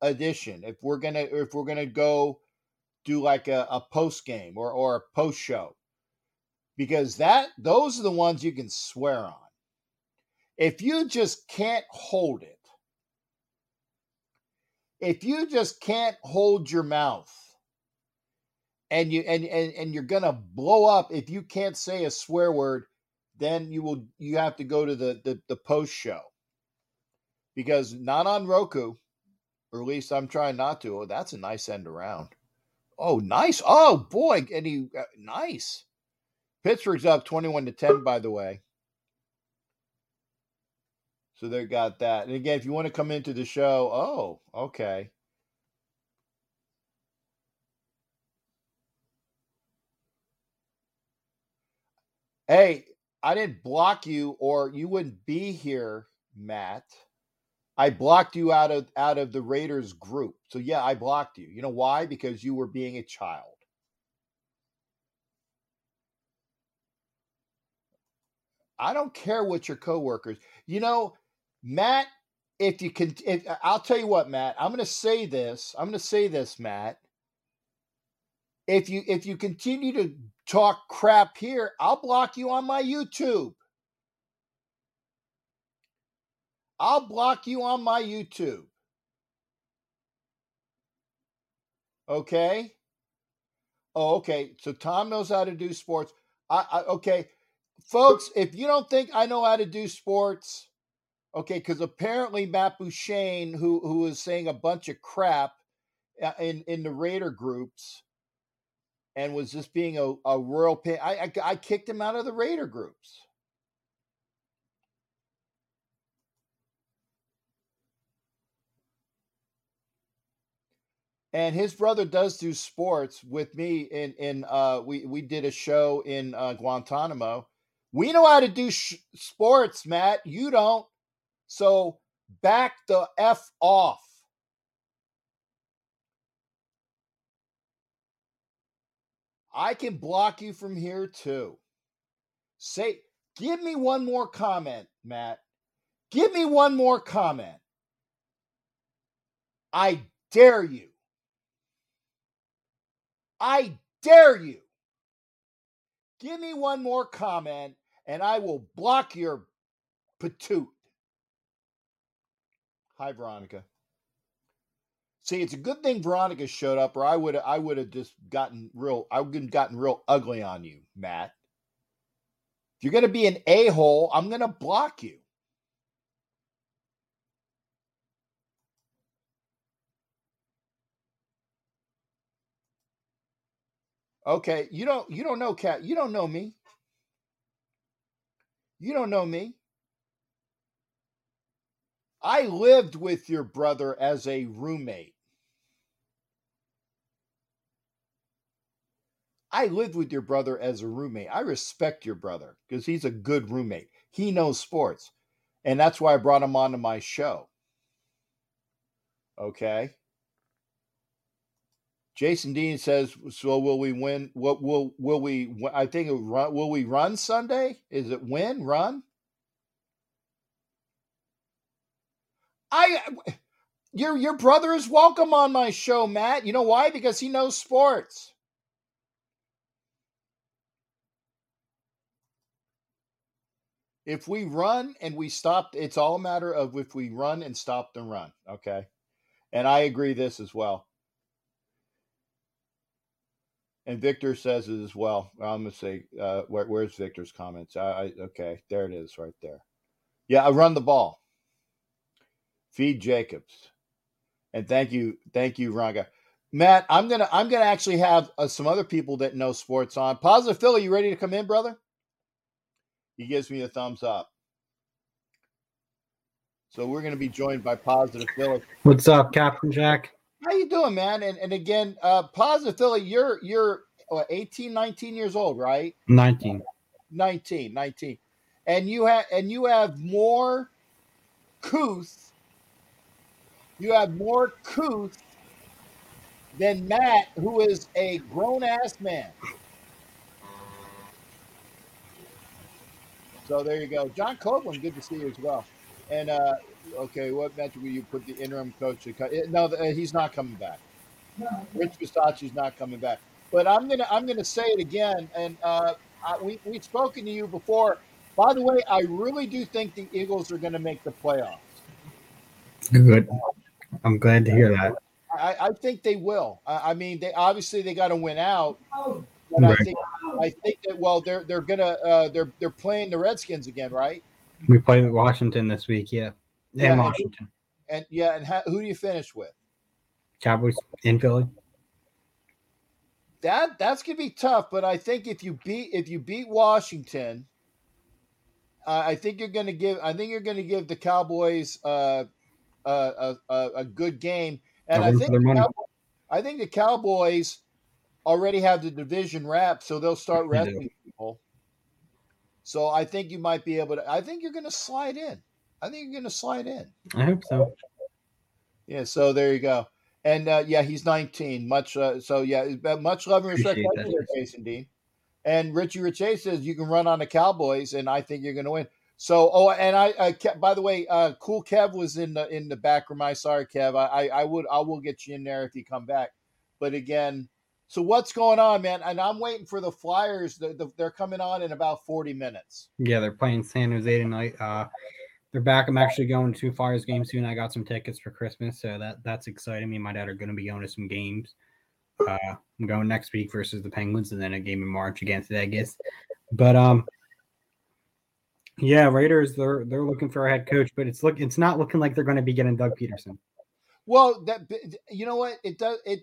edition, if we're going to if we're going to go do like a, a post game or or a post show. Because that those are the ones you can swear on. If you just can't hold it if you just can't hold your mouth and you and, and and you're gonna blow up if you can't say a swear word then you will you have to go to the the, the post show. Because not on roku or at least i'm trying not to. Oh that's a nice end around. Oh nice. Oh boy he uh, nice pittsburgh's up 21 to 10 by the way so they got that. And again, if you want to come into the show, oh, okay. Hey, I didn't block you or you wouldn't be here, Matt. I blocked you out of out of the Raiders group. So yeah, I blocked you. You know why? Because you were being a child. I don't care what your coworkers. You know, Matt, if you can, if, I'll tell you what, Matt. I'm going to say this. I'm going to say this, Matt. If you if you continue to talk crap here, I'll block you on my YouTube. I'll block you on my YouTube. Okay. Oh, okay. So Tom knows how to do sports. I, I okay, folks. If you don't think I know how to do sports, Okay, because apparently Matt Bouchane, who who was saying a bunch of crap uh, in in the Raider groups, and was just being a, a royal pain. I, I I kicked him out of the Raider groups. and his brother does do sports with me in in uh we we did a show in uh, Guantanamo. We know how to do sh- sports, Matt. You don't. So back the F off. I can block you from here too. Say, give me one more comment, Matt. Give me one more comment. I dare you. I dare you. Give me one more comment and I will block your patoot. Hi, Veronica. See, it's a good thing Veronica showed up, or I would I would have just gotten real I would have gotten real ugly on you, Matt. If you're gonna be an a-hole, I'm gonna block you. Okay, you don't you don't know cat you don't know me. You don't know me. I lived with your brother as a roommate. I lived with your brother as a roommate. I respect your brother because he's a good roommate. He knows sports. And that's why I brought him onto my show. Okay. Jason Dean says, "So will we win? What will will we? I think run, will we run Sunday? Is it win run? I your your brother is welcome on my show, Matt. You know why? Because he knows sports. If we run and we stop, it's all a matter of if we run and stop the run. Okay. And I agree this as well. And Victor says it as well. I'm gonna say, uh, where, where's Victor's comments? I, I okay, there it is, right there. Yeah, I run the ball. Feed Jacobs, and thank you, thank you, Ranga. Matt, I'm gonna I'm gonna actually have uh, some other people that know sports on. Positive Philly, you ready to come in, brother? He gives me a thumbs up. So we're to be joined by Positive Philly. What's up, Captain Jack? How you doing, man? And and again, uh Positive Philly, you're you're what, 18, 19 years old, right? 19. 19, 19. And you have and you have more couth. You have more couth than Matt, who is a grown ass man. So there you go. John Copeland, good to see you as well. And uh, okay, what metric will you put the interim coach? To cut? No, uh, he's not coming back. Rich Bisaccia's not coming back. But I'm gonna I'm gonna say it again. And uh, I, we we've spoken to you before. By the way, I really do think the Eagles are going to make the playoffs. Good. I'm glad to hear that. I, I think they will. I, I mean, they obviously they got to win out. But I Right. think I think that well, they're they're gonna uh, they're they're playing the Redskins again, right? We play Washington this week, yeah. Yeah. And Washington. And yeah, and how, who do you finish with? Cowboys in Philly. That that's gonna be tough, but I think if you beat if you beat Washington, uh, I think you're gonna give I think you're gonna give the Cowboys uh, a, a, a good game, and I think for their the money. Cowboys, I think the Cowboys already have the division wrapped, so they'll start resting people. So I think you might be able to. I think you're gonna slide in. I think you're gonna slide in. I hope so. Yeah, so there you go. And uh, yeah, he's 19. Much uh, so yeah, uh, much love and respect, Appreciate Thank that, you there, Jason Dean. And Richie Riche says you can run on the Cowboys, and I think you're going to win. So, oh, and I, uh, Ke- by the way, uh, cool Kev was in the in the back room. I sorry, Kev. I, I, I would, I will get you in there if you come back. But again, so what's going on, man? And I'm waiting for the Flyers. The, the, they're coming on in about 40 minutes. Yeah, they're playing San Jose tonight. Uh they're back. I'm actually going to Flyers game soon. I got some tickets for Christmas, so that that's exciting. Me and my dad are going to be going to some games. Uh, I'm going next week versus the Penguins, and then a game in March against Vegas. But um, yeah, Raiders they're they're looking for a head coach, but it's look it's not looking like they're going to be getting Doug Pederson. Well, that you know what it does. It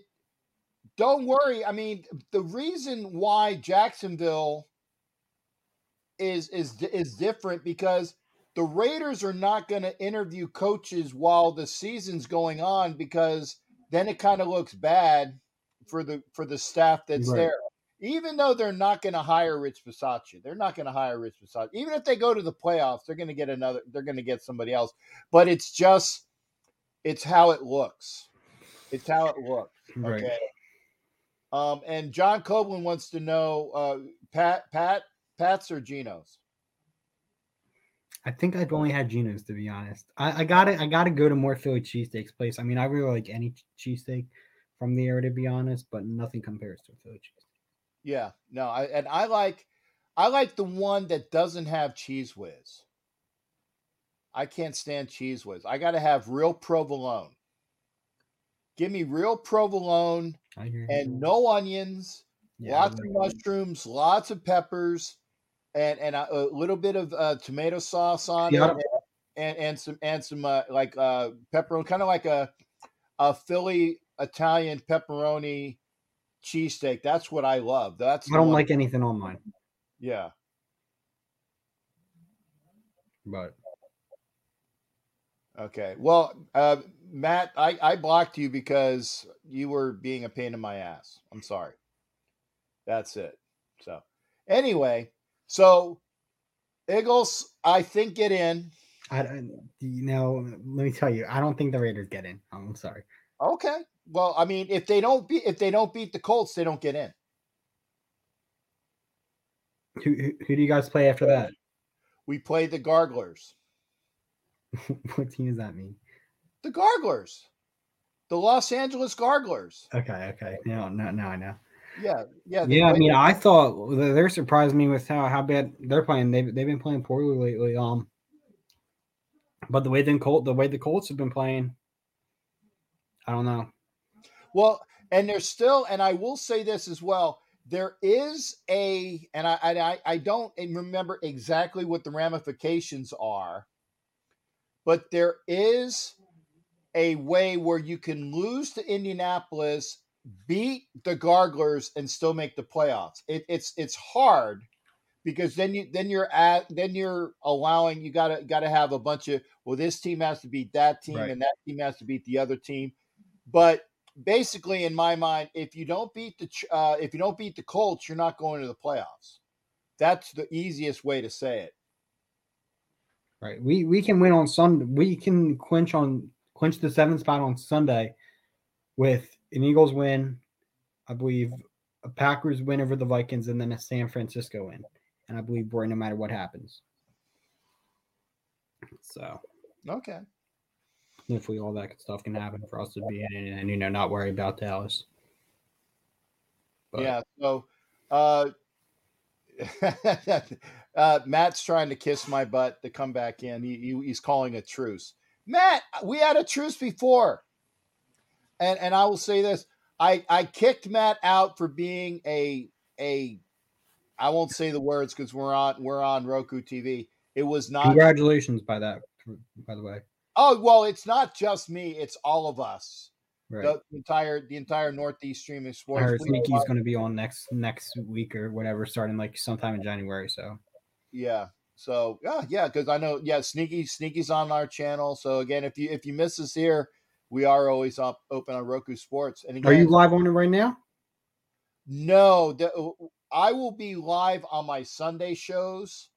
don't worry. I mean, the reason why Jacksonville is is is different because the Raiders are not going to interview coaches while the season's going on because then it kind of looks bad for the for the staff that's Right. there. Even though they're not going to hire Rich Bisaccia, they're not going to hire Rich Bisaccia. Even if they go to the playoffs, they're going to get another. They're going to get somebody else. But it's just, it's how it looks. It's how it looks. Right. Okay. Um, and John Copeland wants to know, uh, Pat, Pat, Pat's or Geno's? I think I've only had Geno's to be honest. I, I got to I got to go to more Philly cheesesteaks place. I mean, I really like any cheesesteak, from the area, to be honest, but nothing compares to a Philly cheese. Yeah, no, I and I like I like the one that doesn't have Cheez Whiz. I can't stand Cheez Whiz. I got to have real provolone. Give me real provolone I hear you. and no onions, Yeah, lots of mushrooms, lots of peppers, and and a, a little bit of uh, tomato sauce on Yeah. it, and and some and some uh, like uh, pepperoni, kind of like a a Philly Italian pepperoni cheesesteak. That's what I love. That's I don't like anything on mine, Yeah. but Okay. Well, uh, Matt, I, I blocked you because you were being a pain in my ass. I'm sorry. That's it. So, anyway, so Eagles, I think get in. I don't. You know, let me tell you, I don't think the Raiders get in. I'm sorry. Okay. Well, I mean, if they don't beat if they don't beat the Colts, they don't get in. Who, who, who do you guys play after that? We play the Garglers. what team does that mean? The Garglers. The Los Angeles Garglers. Okay, okay. No, no, now I know. Yeah. Yeah. Yeah, I mean, I thought they're surprised me with how, how bad they're playing. They've they've been playing poorly lately. Um, but the way the Colt, the way the Colts have been playing, I don't know. Well, and there's still, and I will say this as well. There is a, and I, I, I don't remember exactly what the ramifications are, but there is a way where you can lose to Indianapolis, beat the Garglers, and still make the playoffs. It, it's it's hard because then you then you're at then you're allowing you gotta gotta have a bunch of well this team has to beat that team Right. and that team has to beat the other team, but basically in my mind if you don't beat the uh, if you don't beat the Colts you're not going to the playoffs. That's the easiest way to say it. Right. We we can win on Sunday. We can clinch on clinch the seventh spot on Sunday with an Eagles win, I believe a Packers win over the Vikings, and then a San Francisco win. And I believe we're no matter what happens. So Okay. hopefully all that stuff can happen for us to be in it and you know not worry about Dallas. But yeah. So, uh, uh, Matt's trying to kiss my butt to come back in. He, he- he's calling a truce. Matt, we had a truce before, and and I will say this: I I kicked Matt out for being a a. I won't say the words because we're on we're on Roku TV. It was not. congratulations by that by the way. Oh well, it's not just me; it's all of us. Right. The entire the entire Northeast streaming I sports. heard We- Sneaky's going to be on next next week or whatever, starting like sometime in January. So Yeah. So yeah, yeah, because I know yeah, Sneaky Sneaky's on our channel. So again, if you if you miss us here, we are always up open on Roku Sports. And are you live on it right now? no, the, uh, I will be live on my Sunday shows,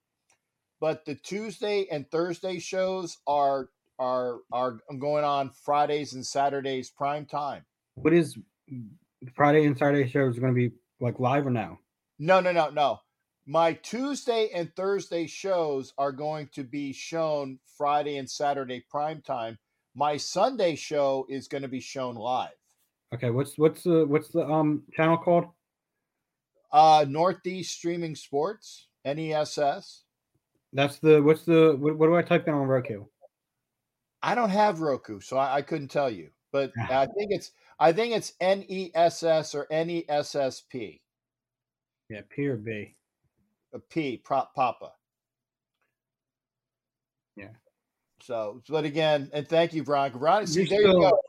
but the Tuesday and Thursday shows are are are going on Fridays and Saturdays prime time. What is Friday and Saturday shows going to be like live or no? No, no, no, no. My Tuesday and Thursday shows are going to be shown Friday and Saturday prime time. My Sunday show is going to be shown live. Okay, what's what's the what's the um channel called? Uh Northeast Streaming Sports, NESS. That's the what's the what, what do I type in on Roku? I don't have Roku, so I, I couldn't tell you. But I think it's I think it's NESS or E NESSP. Yeah, P or B. A P, prop Papa. Yeah. So, but again, and thank you, Veronica. Veronica, see, there you go.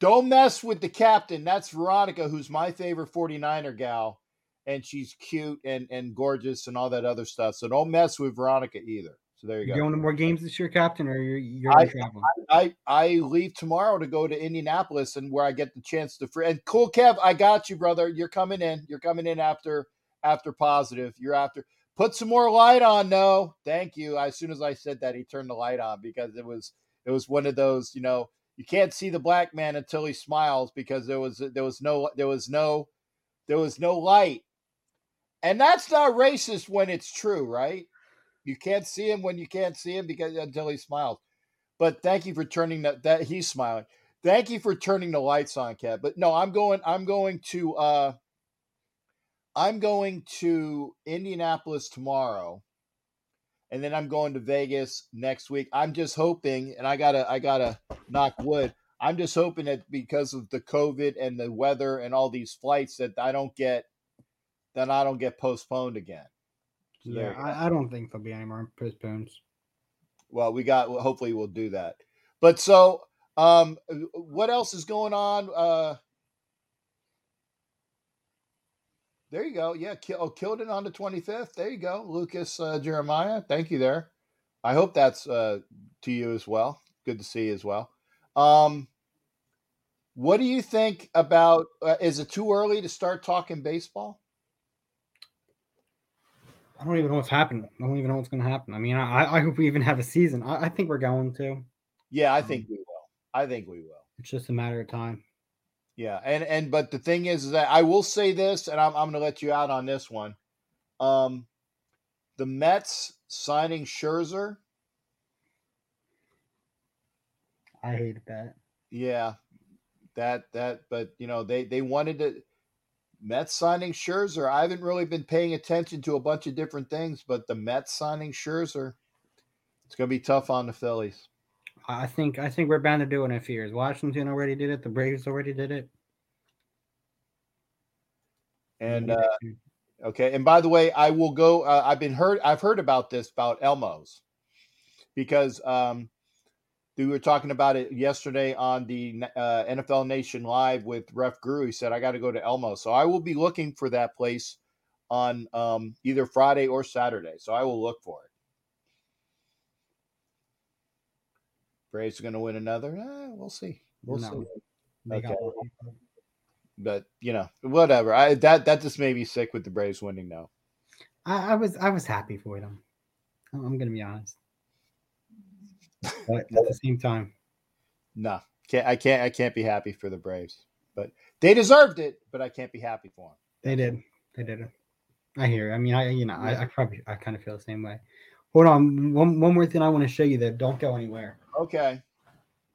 Don't mess with the captain. That's Veronica, who's my favorite 49er gal, and she's cute and and gorgeous and all that other stuff. So don't mess with Veronica either. So there you You go. going to more games this year, Captain, or you're you're I- traveling? I I leave tomorrow to go to Indianapolis and where I get the chance to free. And cool, Kev, I got you, brother. You're coming in. You're coming in after after positive. You're after. Put some more light on. No, thank you. As soon as I said that, he turned the light on because it was it was one of those. You know, you can't see the black man until he smiles because there was there was no there was no there was no light, and that's not racist when it's true, right? You can't see him when you can't see him because until he smiles. But thank you for turning that. That he's smiling. Thank you for turning the lights on, Kev. But no, I'm going. I'm going to. uh I'm going to Indianapolis tomorrow, and then I'm going to Vegas next week. I'm just hoping, and I gotta, I gotta knock wood. I'm just hoping that because of the COVID and the weather and all these flights, that I don't get, that I don't get postponed again. So Yeah. I, I don't think there'll be any more postpones. Well, we got. Hopefully, we'll do that. But so, um, what else is going on? Uh, there you go. Yeah, kill, oh, killed it on the twenty fifth. There you go, Lucas uh, Jeremiah. Thank you there. I hope that's uh, to you as well. Good to see you as well. Um, what do you think about? Uh, is it too early to start talking baseball? I don't even know what's happening. I don't even know what's going to happen. I mean, I, I hope we even have a season. I, I think we're going to. Yeah, I think we will. I think we will. It's just a matter of time. Yeah, and and but the thing is, is that I will say this, and I'm I'm going to let you out on this one. Um, the Mets signing Scherzer. I hate that. Yeah, that that, but you know they they wanted to. Mets signing Scherzer. I haven't really been paying attention to a bunch of different things, but the Mets signing Scherzer, it's going to be tough on the Phillies. I think I think we're bound to do it in a few years. Washington already did it. The Braves already did it. And uh, Okay, and by the way, I will go. Uh, I've been heard. I've heard about this about Elmos because um, we were talking about it yesterday on the uh, NFL Nation Live with Ref Guru. He said I got to go to Elmo, so I will be looking for that place on um, either Friday or Saturday. So I will look for it. Braves are going to win another. Eh, we'll see. We'll No. see. okay. But you know, whatever. I that that just made me sick with the Braves winning. Now. I, I was I was happy for them. I'm I'm gonna be honest. But at the same time, No, can't I can't I can't be happy for the Braves, but they deserved it. But I can't be happy for them. they did. They did it. I hear. I mean, I you know, I, I probably I kind of feel the same way. Hold on, one one more thing I want to show you that don't go anywhere. Okay,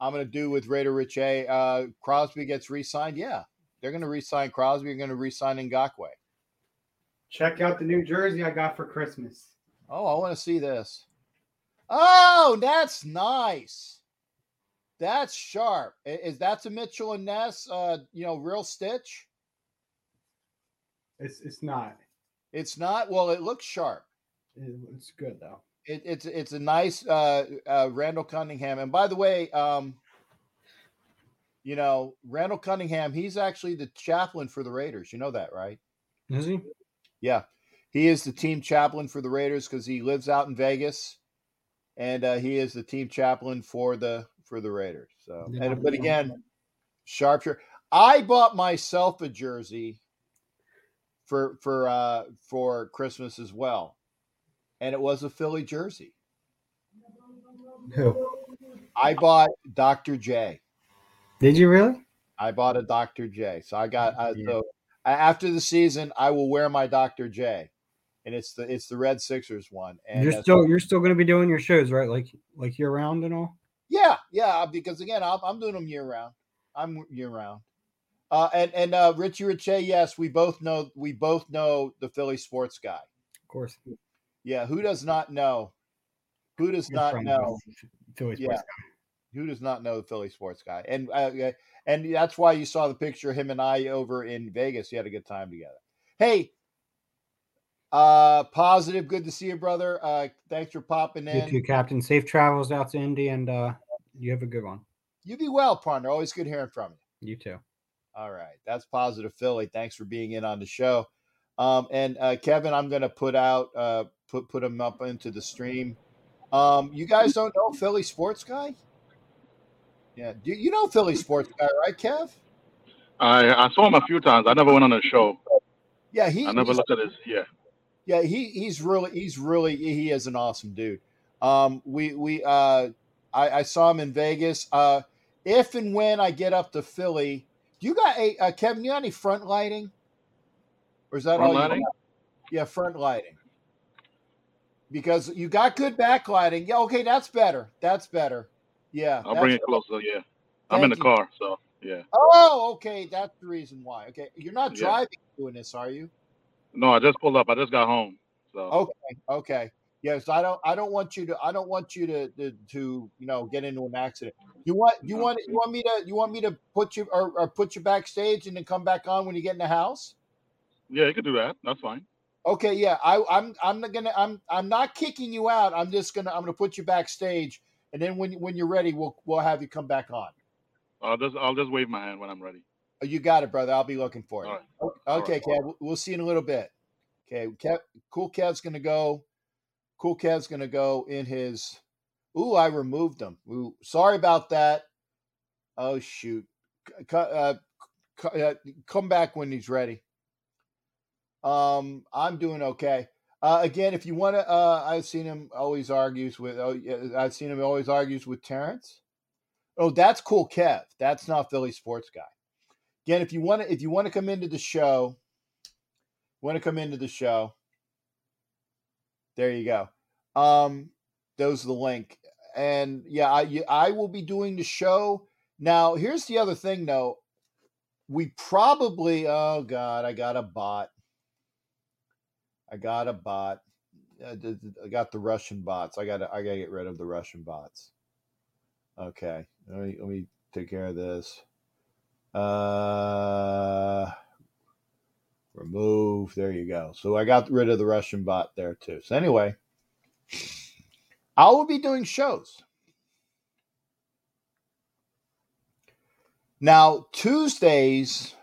I'm gonna do with Raider Rich A. Uh, Crosby gets re-signed. Yeah, they're gonna re-sign Crosby. They're gonna re-sign Ngakoue. Check out the New Jersey I got for Christmas. Oh, I want to see this. Oh, that's nice. That's sharp. I- Is that a Mitchell and Ness? Uh, you know, real stitch. It's it's not. It's not. Well, it looks sharp. It's good though. It, it's it's a nice uh, uh, Randall Cunningham. And by the way, um, you know Randall Cunningham, he's actually the chaplain for the Raiders. You know that, right? Is he? Yeah, he is the team chaplain for the Raiders because he lives out in Vegas, and uh, he is the team chaplain for the for the Raiders. So, Did and, but again, sharp shirt. I bought myself a jersey for for uh, for Christmas as well, and it was a Philly jersey. Who? I bought Dr. J. Did you really? I bought a Dr. J. So I got uh, Yeah. so after the season, I will wear my Dr. J. And it's the it's the Red Sixers one. And you're still you're still gonna be doing your shows, right? Like like year round and all. yeah yeah because again I'm, I'm doing them year round. I'm year round. Uh, and and uh, Richie Riche, yes, we both know we both know the Philly sports guy. Of course. Yeah, who does not know? Who does not know? Philly Yeah. Who does not know the Philly sports guy? And uh, uh, and that's why you saw the picture of him and I over in Vegas. You had a good time together. Hey, uh, positive. Good to see you, brother. Uh, thanks for popping in. You too, Captain. Safe travels out to Indy, and uh, you have a good one. You be well, partner. Always good hearing from you. You too. All right, that's positive, Philly. Thanks for being in on the show. Um, and uh, Kevin, I'm going to put out uh, put put him up into the stream. Um, you guys don't know Philly sports guy? Yeah, do you know Philly sports guy, right, Kev? I I saw him a few times. I never went on a show. Yeah, he I never he's- looked at his. Yeah. Yeah, he he's really he's really he is an awesome dude. Um, we we uh, I, I saw him in Vegas. Uh, if and when I get up to Philly, do you got a uh, Kevin? You got any front lighting, or is that Front all? lighting? You got? Yeah, front lighting. Because you got good backlighting. Yeah, okay, that's better. That's better. Yeah, I'll bring it closer. Yeah. I'm in the you. car, so yeah. Oh, okay. That's the reason why. Okay, you're not Yeah. driving doing this, are you? No, I just pulled up. I just got home. So Okay, okay. Yes, I don't. I don't want you to. I don't want you to to, to you know get into an accident. You want you No. want you want me to you want me to put you or, or put you backstage and then come back on when you get in the house. Yeah, you could do that. That's fine. Okay, yeah. I I'm I'm not gonna I'm I'm not kicking you out. I'm just gonna I'm gonna put you backstage and then when when you're ready, we'll we'll have you come back on. I'll just I'll just wave my hand when I'm ready. Oh, You got it, brother. I'll be looking for you. All right. Okay, right. Kev. we'll- We'll see you in a little bit. Okay, Kev, cool Kev's gonna go. Cool Kev's gonna go in his. Ooh, I removed him. Ooh, sorry about that. Oh shoot. C- c- uh, c- uh, come back when he's ready. Um, I'm doing okay. Uh, again, if you want to, uh, I've seen him always argues with. Oh, I've seen him always argues with Terrence. Oh, that's cool, Kev. That's not Philly sports guy. Again, if you want to, if you want to come into the show, want to come into the show. There you go. Um, those are the link, and yeah, I I will be doing the show. Now, here's the other thing, though. We probably, oh god, I got a bot. I got a bot. I did- I got the Russian bots. I got I got to get rid of the Russian bots. Okay, let me let me take care of this. Uh, remove. There you go. So I got rid of the Russian bot there too. So anyway, I will be doing shows. Now Tuesdays,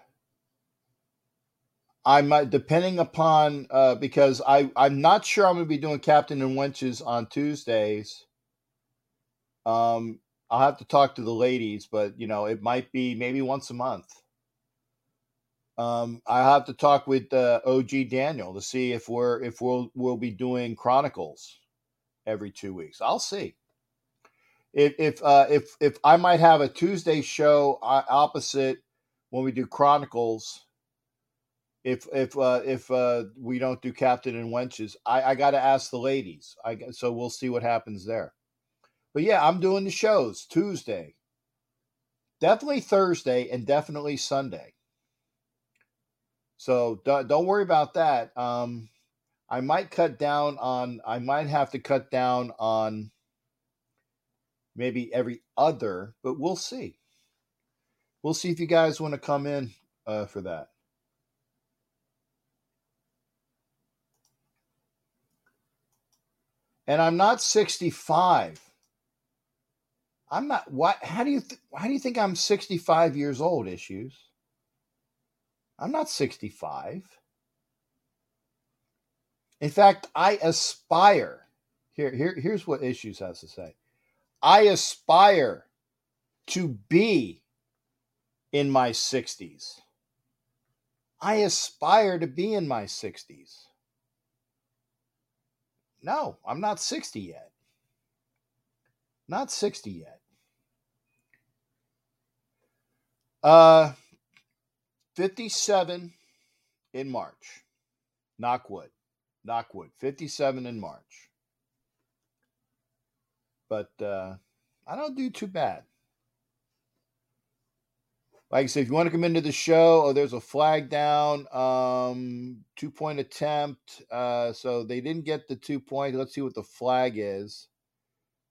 I might depending upon uh, because I I'm not sure I'm going to be doing Captain and Wenches on Tuesdays. Um, I'll have to talk to the ladies, but you know it might be maybe once a month. Um, I have to talk with uh, OG Daniel to see if we're if we'll we'll be doing Chronicles every two weeks. I'll see if if uh, if if I might have a Tuesday show uh, opposite when we do Chronicles. If if uh, if uh, we don't do Captain and Wenches, I, I got to ask the ladies. I so we'll see what happens there. But yeah, I'm doing the shows Tuesday, definitely Thursday, and definitely Sunday. So don't, don't worry about that. Um, I might cut down on. I might have to cut down on maybe every other, but we'll see. We'll see if you guys want to come in uh, for that. And I'm not 65. I'm not. What? How do you? Th- how do you think I'm 65 years old? Issues. I'm not 65. In fact, I aspire. Here, here, here's what issues has to say. I aspire to be in my 60s. I aspire to be in my 60s. No, I'm not 60 yet. Not 60 yet. Uh 57 in March. Knockwood. Knockwood. 57 in March. But uh I don't do too bad. Like I said, if you want to come into the show, oh, there's a flag down, um, two point attempt. Uh, so they didn't get the two point. Let's see what the flag is.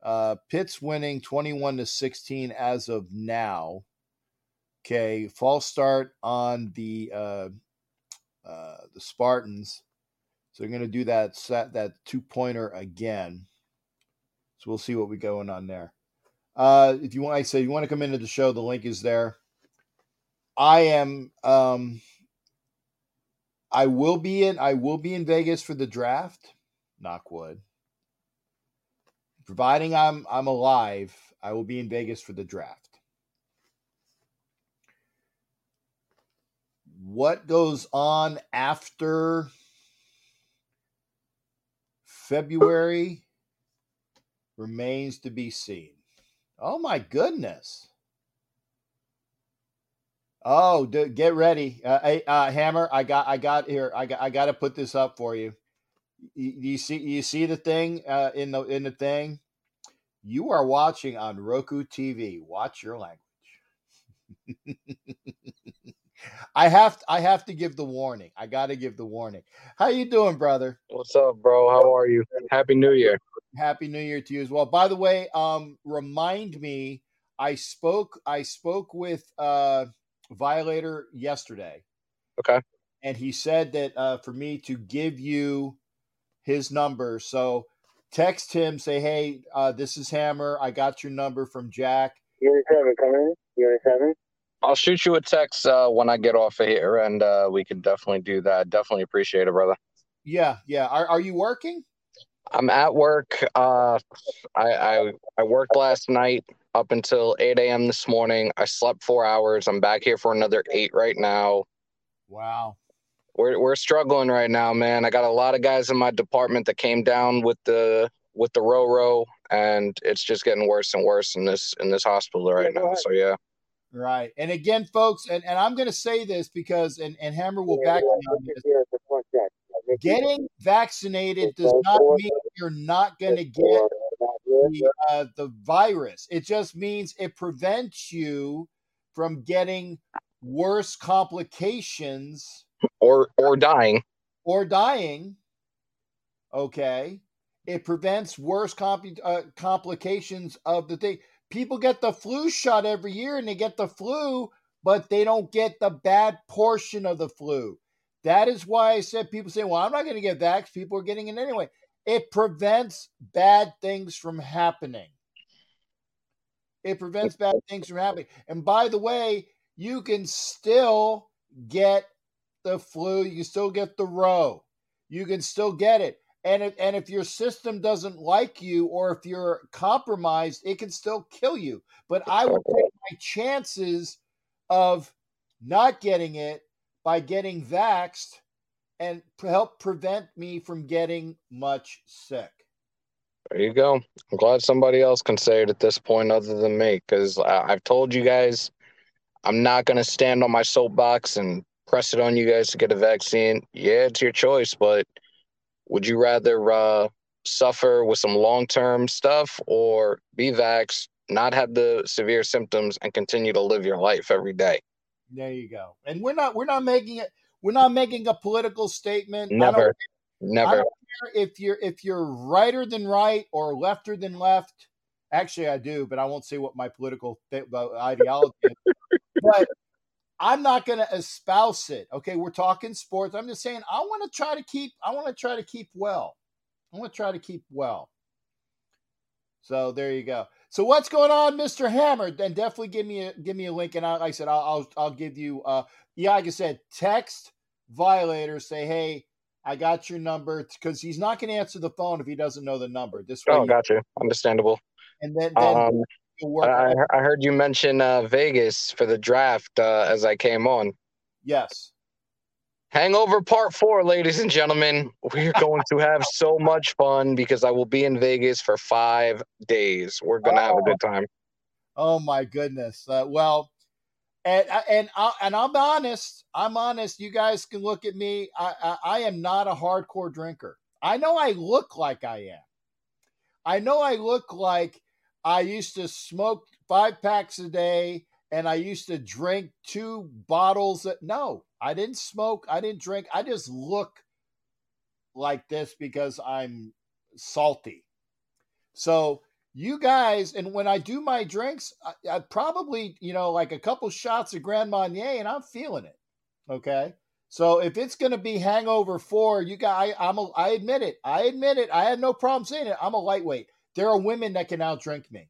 Uh, Pitt's winning 21 to 16 as of now. Okay, false start on the uh, uh, the Spartans. So they're going to do that set that two pointer again. So we'll see what we going on there. Uh, if you want, I said, you want to come into the show, the link is there. I am. Um, I will be in. I will be in Vegas for the draft. Knockwood. Providing I'm I'm alive, I will be in Vegas for the draft. What goes on after February remains to be seen. Oh my goodness. Oh, dude, get ready, uh, hey, uh, Hammer. I got, I got here. I got, I got to put this up for you. You, you see, you see the thing uh, in the in the thing. You are watching on Roku TV. Watch your language. I have to, I have to give the warning. I got to give the warning. How you doing, brother? What's up, bro? How are you? Happy New Year. Happy New Year to you as well. By the way, um, remind me. I spoke. I spoke with uh, Violator yesterday. Okay. And he said that uh, for me to give you his number, so text him, say, "Hey, uh, this is Hammer. I got your number from Jack." Unit seven, come in. Unit seven. I'll shoot you a text uh, when I get off of here, and uh, we can definitely do that. Definitely appreciate it, brother. Yeah, yeah. Are Are you working? I'm at work. Uh, I, I I worked last night up until 8 a.m. this morning. I slept four hours. I'm back here for another eight right now. Wow. We're we're struggling right now, man. I got a lot of guys in my department that came down with the with the Roro, and it's just getting worse and worse in this in this hospital right now. So yeah. Right. And again, folks, and, and I'm going to say this because, and, and Hammer will back me on this. Here at the front deck. Getting vaccinated does not mean you're not going to get the, uh, the virus. It just means it prevents you from getting worse complications Or or dying. or dying. Okay. It prevents worse compli uh, complications of the thing. People get the flu shot every year and they get the flu, but they don't get the bad portion of the flu. That is why I said people say, well, I'm not going to get vax. People are getting it anyway. It prevents bad things from happening. It prevents bad things from happening. And by the way, you can still get the flu. You can still get the row. You can still get it. And if, and if your system doesn't like you or if you're compromised, it can still kill you. But I would take my chances of not getting it by getting vaxxed and help prevent me from getting much sick. There you go. I'm glad somebody else can say it at this point other than me, because I've told you guys I'm not gonna stand on my soapbox and press it on you guys to get a vaccine. Yeah, it's your choice, but would you rather uh, suffer with some long term stuff or be vaxxed, not have the severe symptoms, and continue to live your life every day? There you go. And we're not we're not making it we're not making a political statement. Never, never. if you're if you're righter than right or lefter than left. Actually, I do, but I won't say what my political th- uh, ideology is. but I'm not going to espouse it. Okay, we're talking sports. I'm just saying I want to try to keep. I want to try to keep well. I want to try to keep well. So there you go. So what's going on, Mister Hammer? Then definitely give me a give me a link, and I, like I said I'll, I'll I'll give you. Uh, yeah, like I said, text violator. Say hey, I got your number because he's not going to answer the phone if he doesn't know the number. This way, Oh, got you. Understandable. and then then Um. I, I heard you mention uh, Vegas for the draft uh, as I came on. yes. Hangover Part 4, ladies and gentlemen. We're going to have so much fun because I will be in Vegas for five days. We're going to have a good time. Oh my goodness. Uh, well, and and I, and I'm honest. I'm honest. You guys can look at me. I, I I am not a hardcore drinker. I know I look like I am. I know I look like I used to smoke five packs a day and I used to drink two bottles. Of, no, I didn't smoke. I didn't drink. I just look like this because I'm salty. So you guys, and when I do my drinks, I, I probably, you know, like a couple shots of Grand Marnier, and I'm feeling it. Okay. So if it's going to be Hangover Four, you guys, I'm a, I admit it. I admit it. I have no problem saying it. I'm a lightweight. There are women that can outdrink me.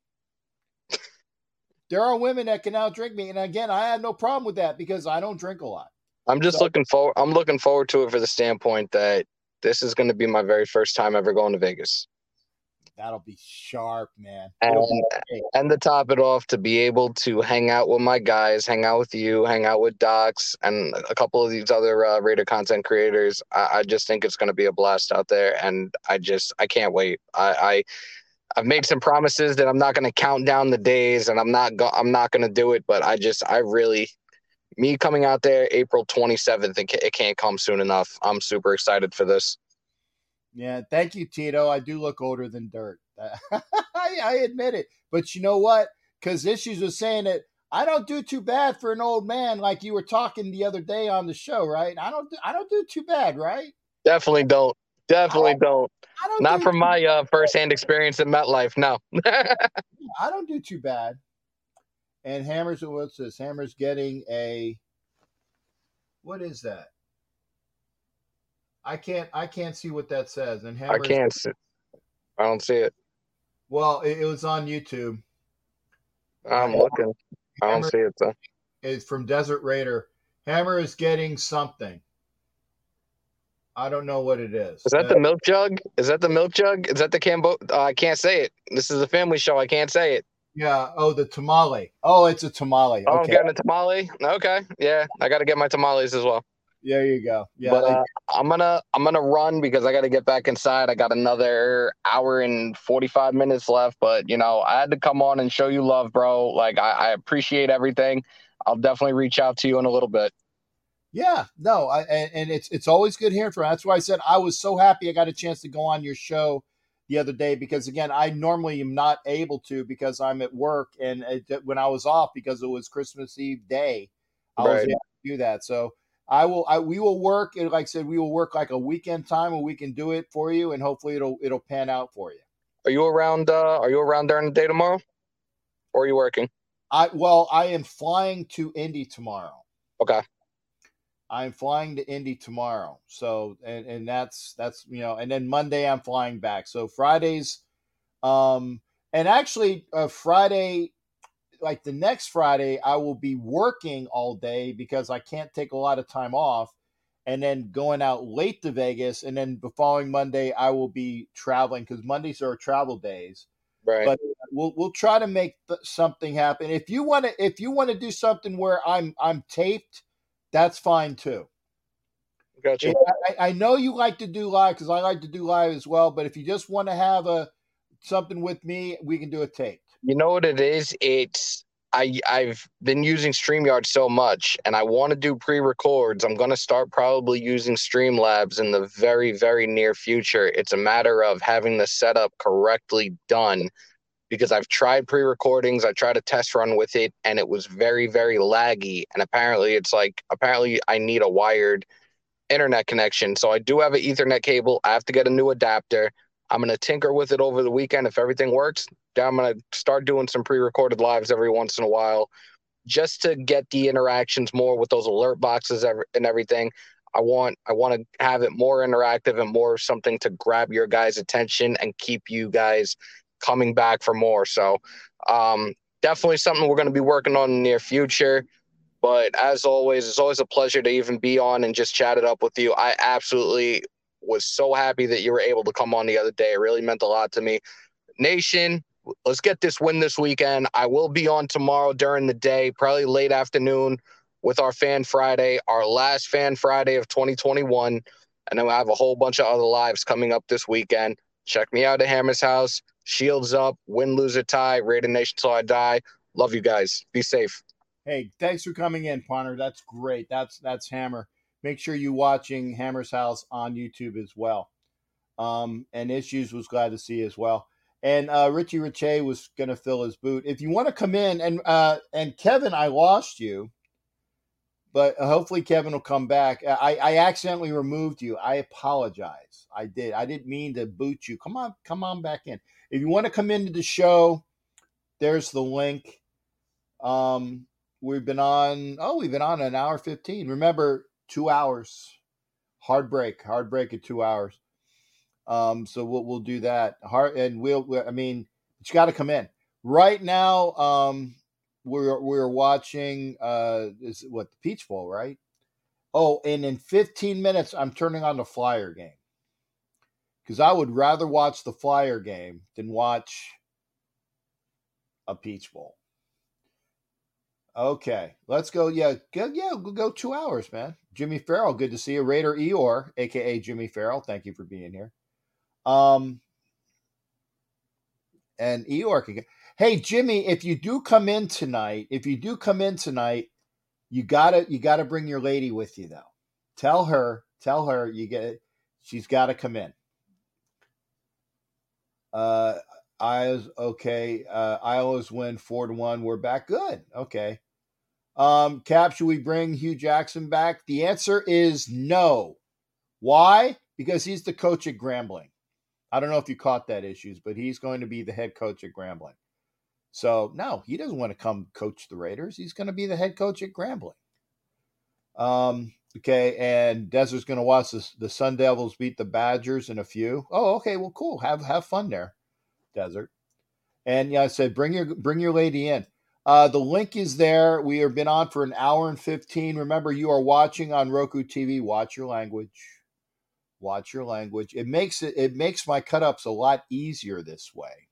There are women that can outdrink me, and again, I have no problem with that because I don't drink a lot. I'm just So- looking forward. I'm looking forward to it for the standpoint that this is going to be my very first time ever going to Vegas. That'll be sharp, man. And, It'll be great. and to top it off, to be able to hang out with my guys, hang out with you, hang out with Docs, and a couple of these other uh, Raider content creators, I, I just think it's going to be a blast out there, and I just I can't wait. I, I I've made some promises that I'm not going to count down the days, and I'm not go- I'm not going to do it, but I just I really me coming out there April 27th, it, it can't come soon enough. I'm super excited for this. Yeah, thank you, Tito. I do look older than dirt. I, I admit it. But you know what? Because issues was saying that I don't do too bad for an old man like you were talking the other day on the show, right? I don't do, I don't do too bad, right? Definitely don't. Definitely don't. I don't Not do from my uh, firsthand experience at MetLife. No. I don't do too bad. And Hammers, what's this? Hammers getting a. What is that? I can't. I can't see what that says. And I can't. See. I don't see it. Well, it, it was on YouTube. I'm looking. I don't see it though. is from Desert Raider. Hammer is getting something. I don't know what it is. Is that the milk jug? Is that the milk jug? Is that the Cambo? Uh, I can't say it. This is a family show. I can't say it. Yeah. Oh, the tamale. Oh, it's a tamale. Oh, I'm Okay. getting a tamale. Okay, yeah, I got to get my tamales as well. There you go. Yeah. but uh, I'm gonna I'm gonna run because I got to get back inside. I got another hour and 45 minutes left. But you know, I had to come on and show you love, bro. Like I, I appreciate everything. I'll definitely reach out to you in a little bit. Yeah, no, I, and, and it's it's always good hearing from. That's why I said I was so happy I got a chance to go on your show the other day because again I normally am not able to because I'm at work and it, when I was off because it was Christmas Eve day I was able to do that. So I will I we will work and like I said we will work like a weekend time where we can do it for you and hopefully it'll it'll pan out for you. Are you around? Uh, are you around during the day tomorrow, or are you working? I well I am flying to Indy tomorrow. Okay. I'm flying to Indy tomorrow. So and and that's that's you know and then Monday I'm flying back. So Fridays um and actually uh, Friday like the next Friday I will be working all day because I can't take a lot of time off and then going out late to Vegas and then the following Monday I will be traveling cuz Mondays are travel days Right. but we'll we'll try to make th- something happen. If you want to, if you want to do something where I'm I'm taped, that's fine too. Gotcha. I, I know you like to do live because I like to do live as well. But if you just want to have a something with me, we can do a taped. You know what it is? It's I I've been using StreamYard so much and I want to do pre-records. I'm going to start probably using Streamlabs in the very very near future. It's a matter of having the setup correctly done because I've tried pre-recordings, I tried a test run with it and it was very very laggy and apparently it's like apparently I need a wired internet connection. So I do have an ethernet cable. I have to get a new adapter. I'm going to tinker with it over the weekend if everything works then I'm gonna start doing some pre-recorded lives every once in a while, just to get the interactions more with those alert boxes and everything. I want I want to have it more interactive and more something to grab your guys' attention and keep you guys coming back for more. So um, definitely something we're going to be working on in the near future. But as always, it's always a pleasure to even be on and just chat it up with you. I absolutely was so happy that you were able to come on the other day. It really meant a lot to me. Nation, let's get this win this weekend. I will be on tomorrow during the day, probably late afternoon, with our Fan Friday, our last Fan Friday of 2021. And then we have a whole bunch of other lives coming up this weekend. Check me out at Hammer's House. Shields up, win, lose, or tie. Raider Nation till I die. Love you guys. Be safe. Hey, thanks for coming in, Ponner. That's great. That's that's Hammer. Make sure you watching Hammer's House on YouTube as well. Um, and Issues was glad to see as well. And uh, Richie Riche was going to fill his boot. If you want to come in, and uh, and Kevin, I lost you, but hopefully Kevin will come back. I, I accidentally removed you. I apologize. I did. I didn't mean to boot you. Come on, come on back in. If you want to come into the show, there's the link. Um, we've been on. Oh, we've been on an hour fifteen. Remember, two hours. Hard break. Hard break at two hours. Um, so we'll we'll do that. Hard and we'll. we I mean, you got to come in right now. Um, we're we're watching. Uh, is what the Peach Bowl, right? Oh, and in 15 minutes, I'm turning on the Flyer game because I would rather watch the Flyer game than watch a Peach Bowl. Okay, let's go. Yeah, go, yeah, we'll go two hours, man. Jimmy Farrell, good to see you. Raider Eeyore, aka Jimmy Farrell, thank you for being here. Um, and Eeyore can. Hey, Jimmy, if you do come in tonight, if you do come in tonight, you gotta you gotta bring your lady with you though. Tell her, tell her you get she's got to come in. Uh, I was okay. Uh, I always win four to one. We're back. Good. Okay. Um, Cap, should we bring Hue Jackson back? The answer is no. Why? Because he's the coach at Grambling. I don't know if you caught that issues, but he's going to be the head coach at Grambling. So no, he doesn't want to come coach the Raiders. He's going to be the head coach at Grambling. Um, okay, and Desert's going to watch the, the Sun Devils beat the Badgers in a few. Oh, okay, well, cool. Have have fun there, Desert. And yeah, I said bring your bring your lady in. Uh, the link is there. We have been on for an hour and fifteen. Remember, you are watching on Roku TV. Watch your language. Watch your language. It makes it it makes my cut ups a lot easier this way.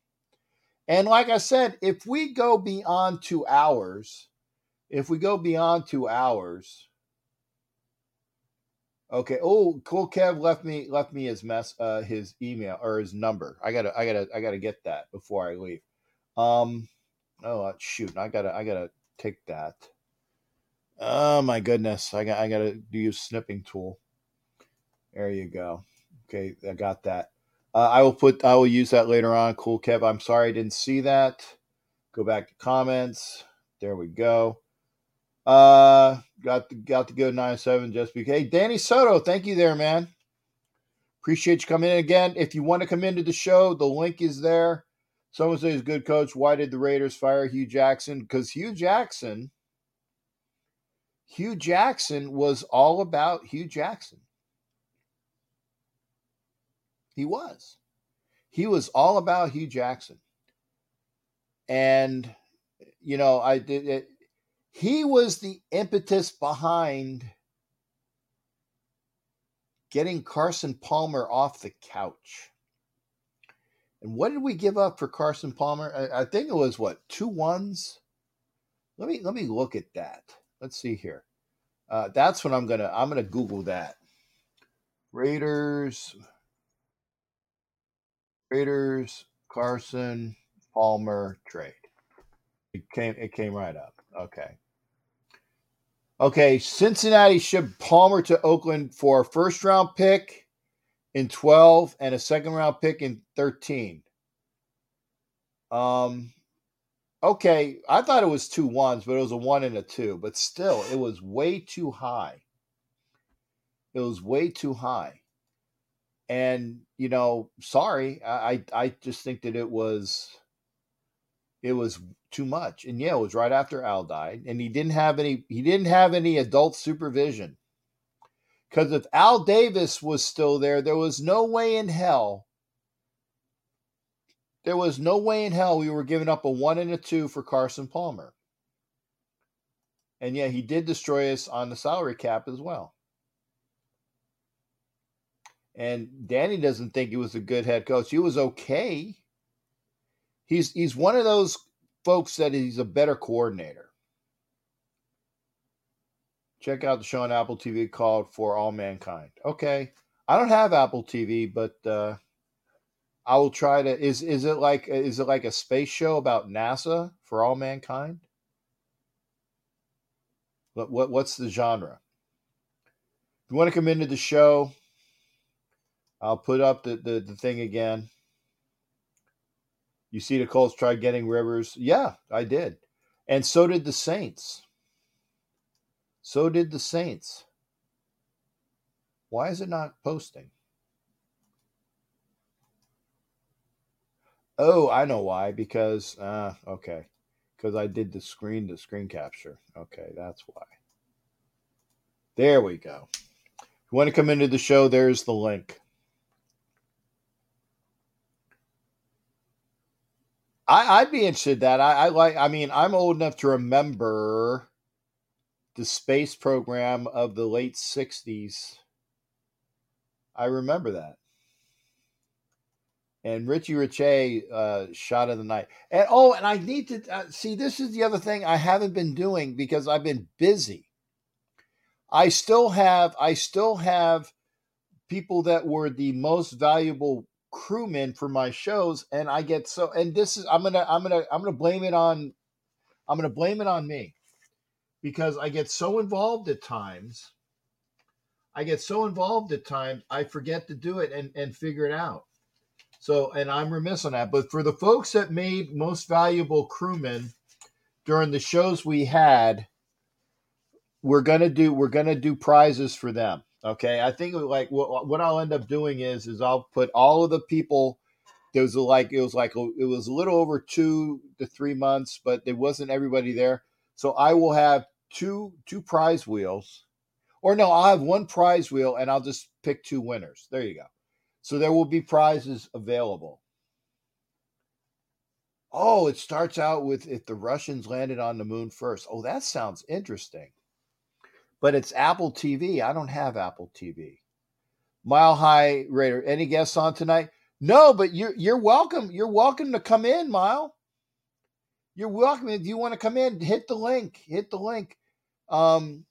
And like I said, if we go beyond two hours, if we go beyond two hours, okay. Oh, cool. Kev left me left me his mess, uh, his email or his number. I gotta, I gotta, I gotta get that before I leave. Um, oh uh, shoot, I gotta, I gotta take that. Oh my goodness, I got, I gotta do use snipping tool. There you go. Okay, I got that. Uh, I will put. I will use that later on. Cool, Kev. I'm sorry I didn't see that. Go back to comments. There we go. Uh, got the got the good nine seven just because. Hey, Danny Soto, thank you there, man. Appreciate you coming in again. If you want to come into the show, the link is there. Someone says, "Good coach. Why did the Raiders fire Hue Jackson? Because Hue Jackson, Hue Jackson was all about Hue Jackson. He was. He was all about Hue Jackson. And, you know, I did it. He was the impetus behind getting Carson Palmer off the couch. And what did we give up for Carson Palmer? I, I think it was what two ones. Let me let me look at that. Let's see here. Uh, that's what I'm gonna I'm gonna Google that. Raiders Raiders, Carson, Palmer trade. It came it came right up. Okay. Okay, Cincinnati shipped Palmer to Oakland for a first round pick in 12 and a second round pick in 13. Um okay, I thought it was two ones, but it was a one and a two, but still it was way too high. It was way too high. And you know, sorry, I I just think that it was it was too much. And yeah, it was right after Al died, and he didn't have any he didn't have any adult supervision. Because if Al Davis was still there, there was no way in hell. There was no way in hell we were giving up a one and a two for Carson Palmer. And yeah, he did destroy us on the salary cap as well. And Danny doesn't think he was a good head coach. He was okay. He's he's one of those folks that he's a better coordinator. Check out the show on Apple TV called For All Mankind. Okay. I don't have Apple TV, but uh, I will try to is is it like is it like a space show about NASA for all mankind? What what what's the genre? If you want to come into the show, I'll put up the, the, the thing again. You see the Colts try getting Rivers. Yeah, I did. And so did the Saints. So did the Saints. Why is it not posting? Oh, I know why. Because, uh, okay. Because I did the screen, the screen capture. Okay, that's why. There we go. If you want to come into the show, there's the link. I, I'd be interested in that. I, I like. I mean, I'm old enough to remember the space program of the late '60s. I remember that. And Richie Ricci, uh, shot of the night. And oh, and I need to uh, see. This is the other thing I haven't been doing because I've been busy. I still have. I still have people that were the most valuable crewmen for my shows and I get so and this is I'm to I'm to I'm to blame it on I'm to blame it on me because I get so involved at times I get so involved at times I forget to do it and and figure it out. So and I'm remiss on that but for the folks that made most valuable crewmen during the shows we had we're gonna do we're gonna do prizes for them. Okay, I think like what what I'll end up doing is is I'll put all of the people. There was like it was like oh, it was a little over two to three months, but there wasn't everybody there. So I will have two two prize wheels, or no, I'll have one prize wheel, and I'll just pick two winners. There you go. So there will be prizes available. Oh, it starts out with if the Russians landed on the moon first. Oh, that sounds interesting. But it's Apple TV. I don't have Apple TV. Mile High Raider. Any guests on tonight? No, but you're you're welcome. You're welcome to come in, Mile. You're welcome. If you want to come in, hit the link. Hit the link. Um,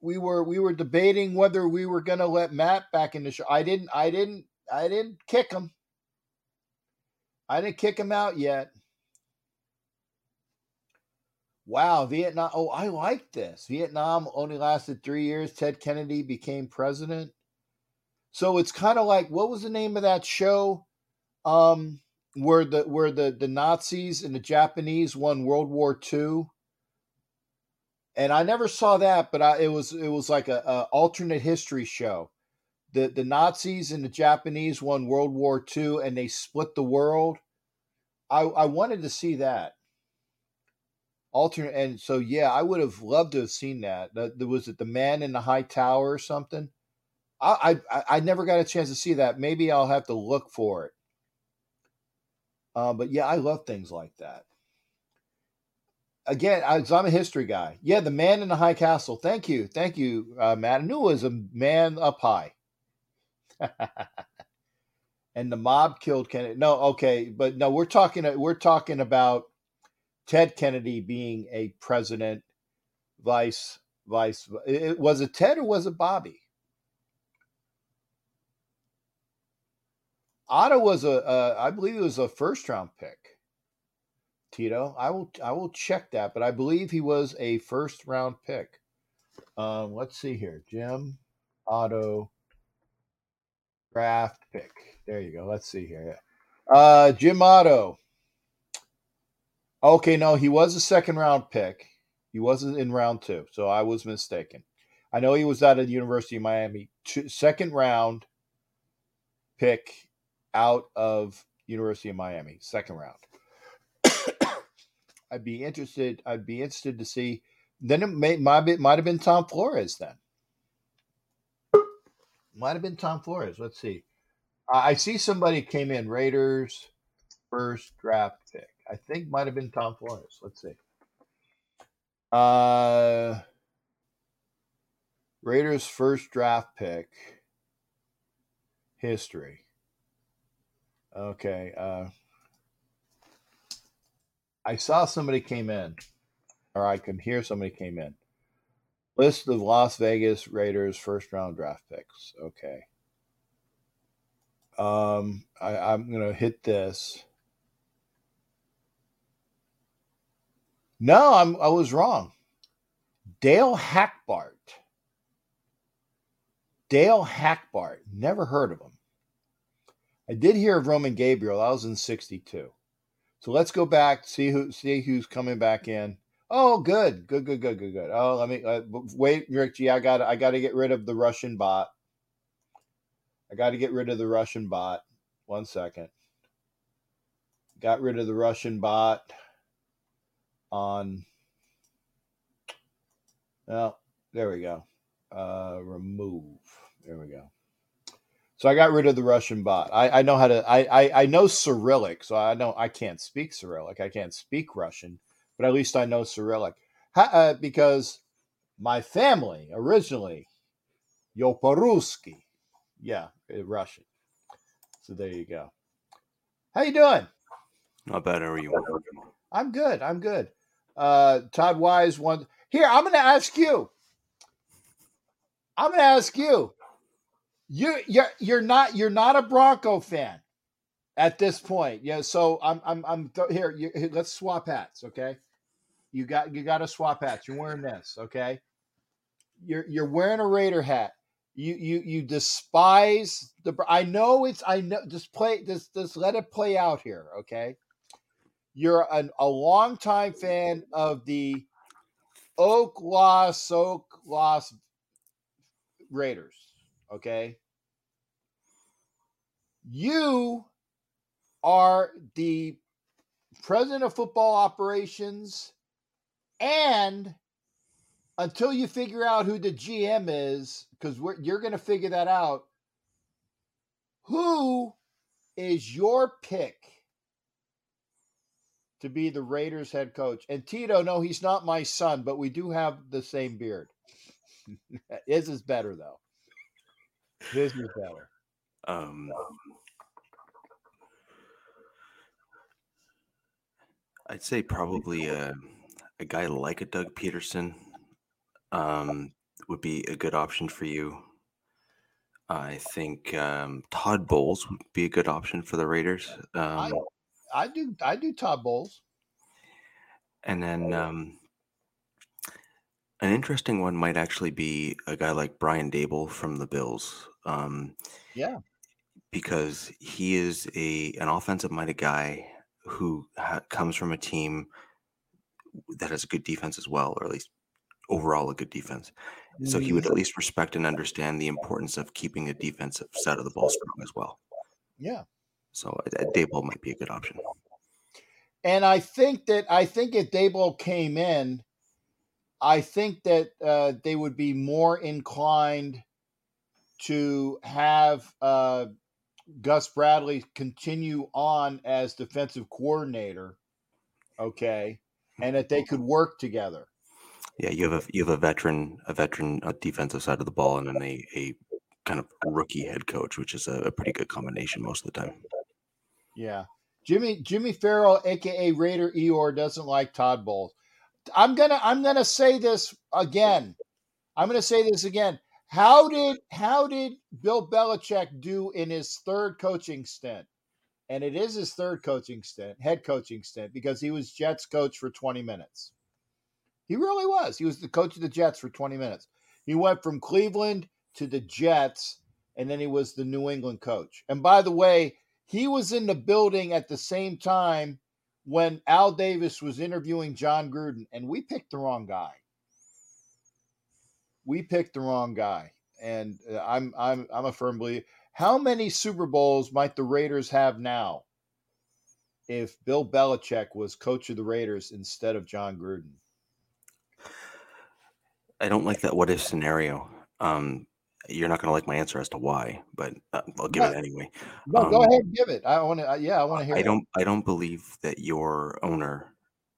we were we were debating whether we were going to let Matt back in the show. I didn't. I didn't. I didn't kick him. I didn't kick him out yet. Wow, Vietnam. Oh, I like this. Vietnam only lasted three years. Ted Kennedy became president. So it's kind of like what was the name of that show? Um, where the where the the Nazis and the Japanese won World War II. And I never saw that, but I, it was it was like a, a alternate history show. The the Nazis and the Japanese won World War II, and they split the world. I I wanted to see that alternate, and so yeah, I would have loved to have seen that. Was it, the Man in the High Tower or something. I I I never got a chance to see that. Maybe I'll have to look for it. Uh, but yeah, I love things like that. Again, I, I'm a history guy. Yeah, the man in the high castle. Thank you, thank you, uh, Matt. I knew it was a man up high. and the mob killed Kennedy. No, okay, but no, we're talking. We're talking about Ted Kennedy being a president, vice, vice. It, was it Ted or was it Bobby? Otto was a, uh, I believe it was a first round pick. Tito, I will, I will check that, but I believe he was a first round pick. Um, let's see here, Jim Otto draft pick. There you go. Let's see here. Uh, Jim Otto. Okay, no, he was a second round pick. He wasn't in round two, so I was mistaken. I know he was out of the University of Miami. Two, second round pick out of University of Miami, second round. I'd be interested. I'd be interested to see. Then it may might, be, might have been Tom Flores. Then might have been Tom Flores. Let's see. I see somebody came in Raiders first draft pick. I think might have been Tom Flores. Let's see. Uh, Raiders first draft pick history. Okay. Uh, I saw somebody came in, or I can hear somebody came in. List of Las Vegas Raiders first round draft picks. Okay. Um, I, I'm gonna hit this. No, I'm I was wrong. Dale Hackbart. Dale Hackbart. Never heard of him. I did hear of Roman Gabriel. That was in '62. So let's go back see who see who's coming back in. Oh, good, good, good, good, good, good. Oh, let me uh, wait, Rick G. I got I got to get rid of the Russian bot. I got to get rid of the Russian bot. One second. Got rid of the Russian bot on. Well, there we go. Uh, remove. There we go. So I got rid of the Russian bot. I, I know how to. I, I I know Cyrillic, so I know I can't speak Cyrillic. I can't speak Russian, but at least I know Cyrillic ha, uh, because my family originally Yoparuski, yeah, uh, Russian. So there you go. How you doing? Not bad. How are you? I'm good. I'm good. Uh, Todd Wise one. Here, I'm going to ask you. I'm going to ask you. You you're you're not you're not a Bronco fan at this point. Yeah, so I'm I'm I'm th- here, you, here. Let's swap hats, okay? You got you got to swap hats. You're wearing this, okay? You're you're wearing a Raider hat. You you you despise the. I know it's. I know. Just play. Just just let it play out here, okay? You're an, a longtime fan of the Oak loss, Oak loss Raiders. Okay. You are the president of football operations, and until you figure out who the GM is, because you're going to figure that out, who is your pick to be the Raiders head coach? And Tito, no, he's not my son, but we do have the same beard. His is better though. His is better. Um, I'd say probably a, a guy like a Doug Pederson um, would be a good option for you. I think um, Todd Bowles would be a good option for the Raiders. I, Um, I do I do Todd Bowles. and then um, an interesting one might actually be a guy like Brian Daboll from the Bills. Um, Yeah. because he is a an offensive minded guy who ha- comes from a team that has a good defense as well, or at least overall a good defense. So he would at least respect and understand the importance of keeping the defensive side of the ball strong as well. Yeah. So uh, Daboll might be a good option. And I think that I think if Daboll came in, I think that uh, they would be more inclined to have uh, Gus Bradley continue on as defensive coordinator. Okay, and that they could work together. Yeah, you have a you have a veteran a veteran uh, defensive side of the ball, and then a, a kind of rookie head coach, which is a, a pretty good combination most of the time. Yeah. Jimmy Jimmy Farrell, aka Raider Eeyore, doesn't like Todd Bowles. I'm gonna I'm gonna say this again. I'm gonna say this again. How did how did Bill Belichick do in his third coaching stint? And it is his third coaching stint, head coaching stint, because he was Jets coach for 20 minutes. He really was. He was the coach of the Jets for 20 minutes. He went from Cleveland to the Jets, and then he was the New England coach. And by the way, he was in the building at the same time when Al Davis was interviewing Jon Gruden, and we picked the wrong guy. We picked the wrong guy, and uh, I'm I'm I'm a firm believer. How many Super Bowls might the Raiders have now if Bill Belichick was coach of the Raiders instead of Jon Gruden? I don't like that what if scenario. Um, you're not going to like my answer as to why, but uh, I'll give No, it anyway. no, go Um, ahead, give it. I want to. Yeah, I want to hear. I it. don't. I don't believe that your owner,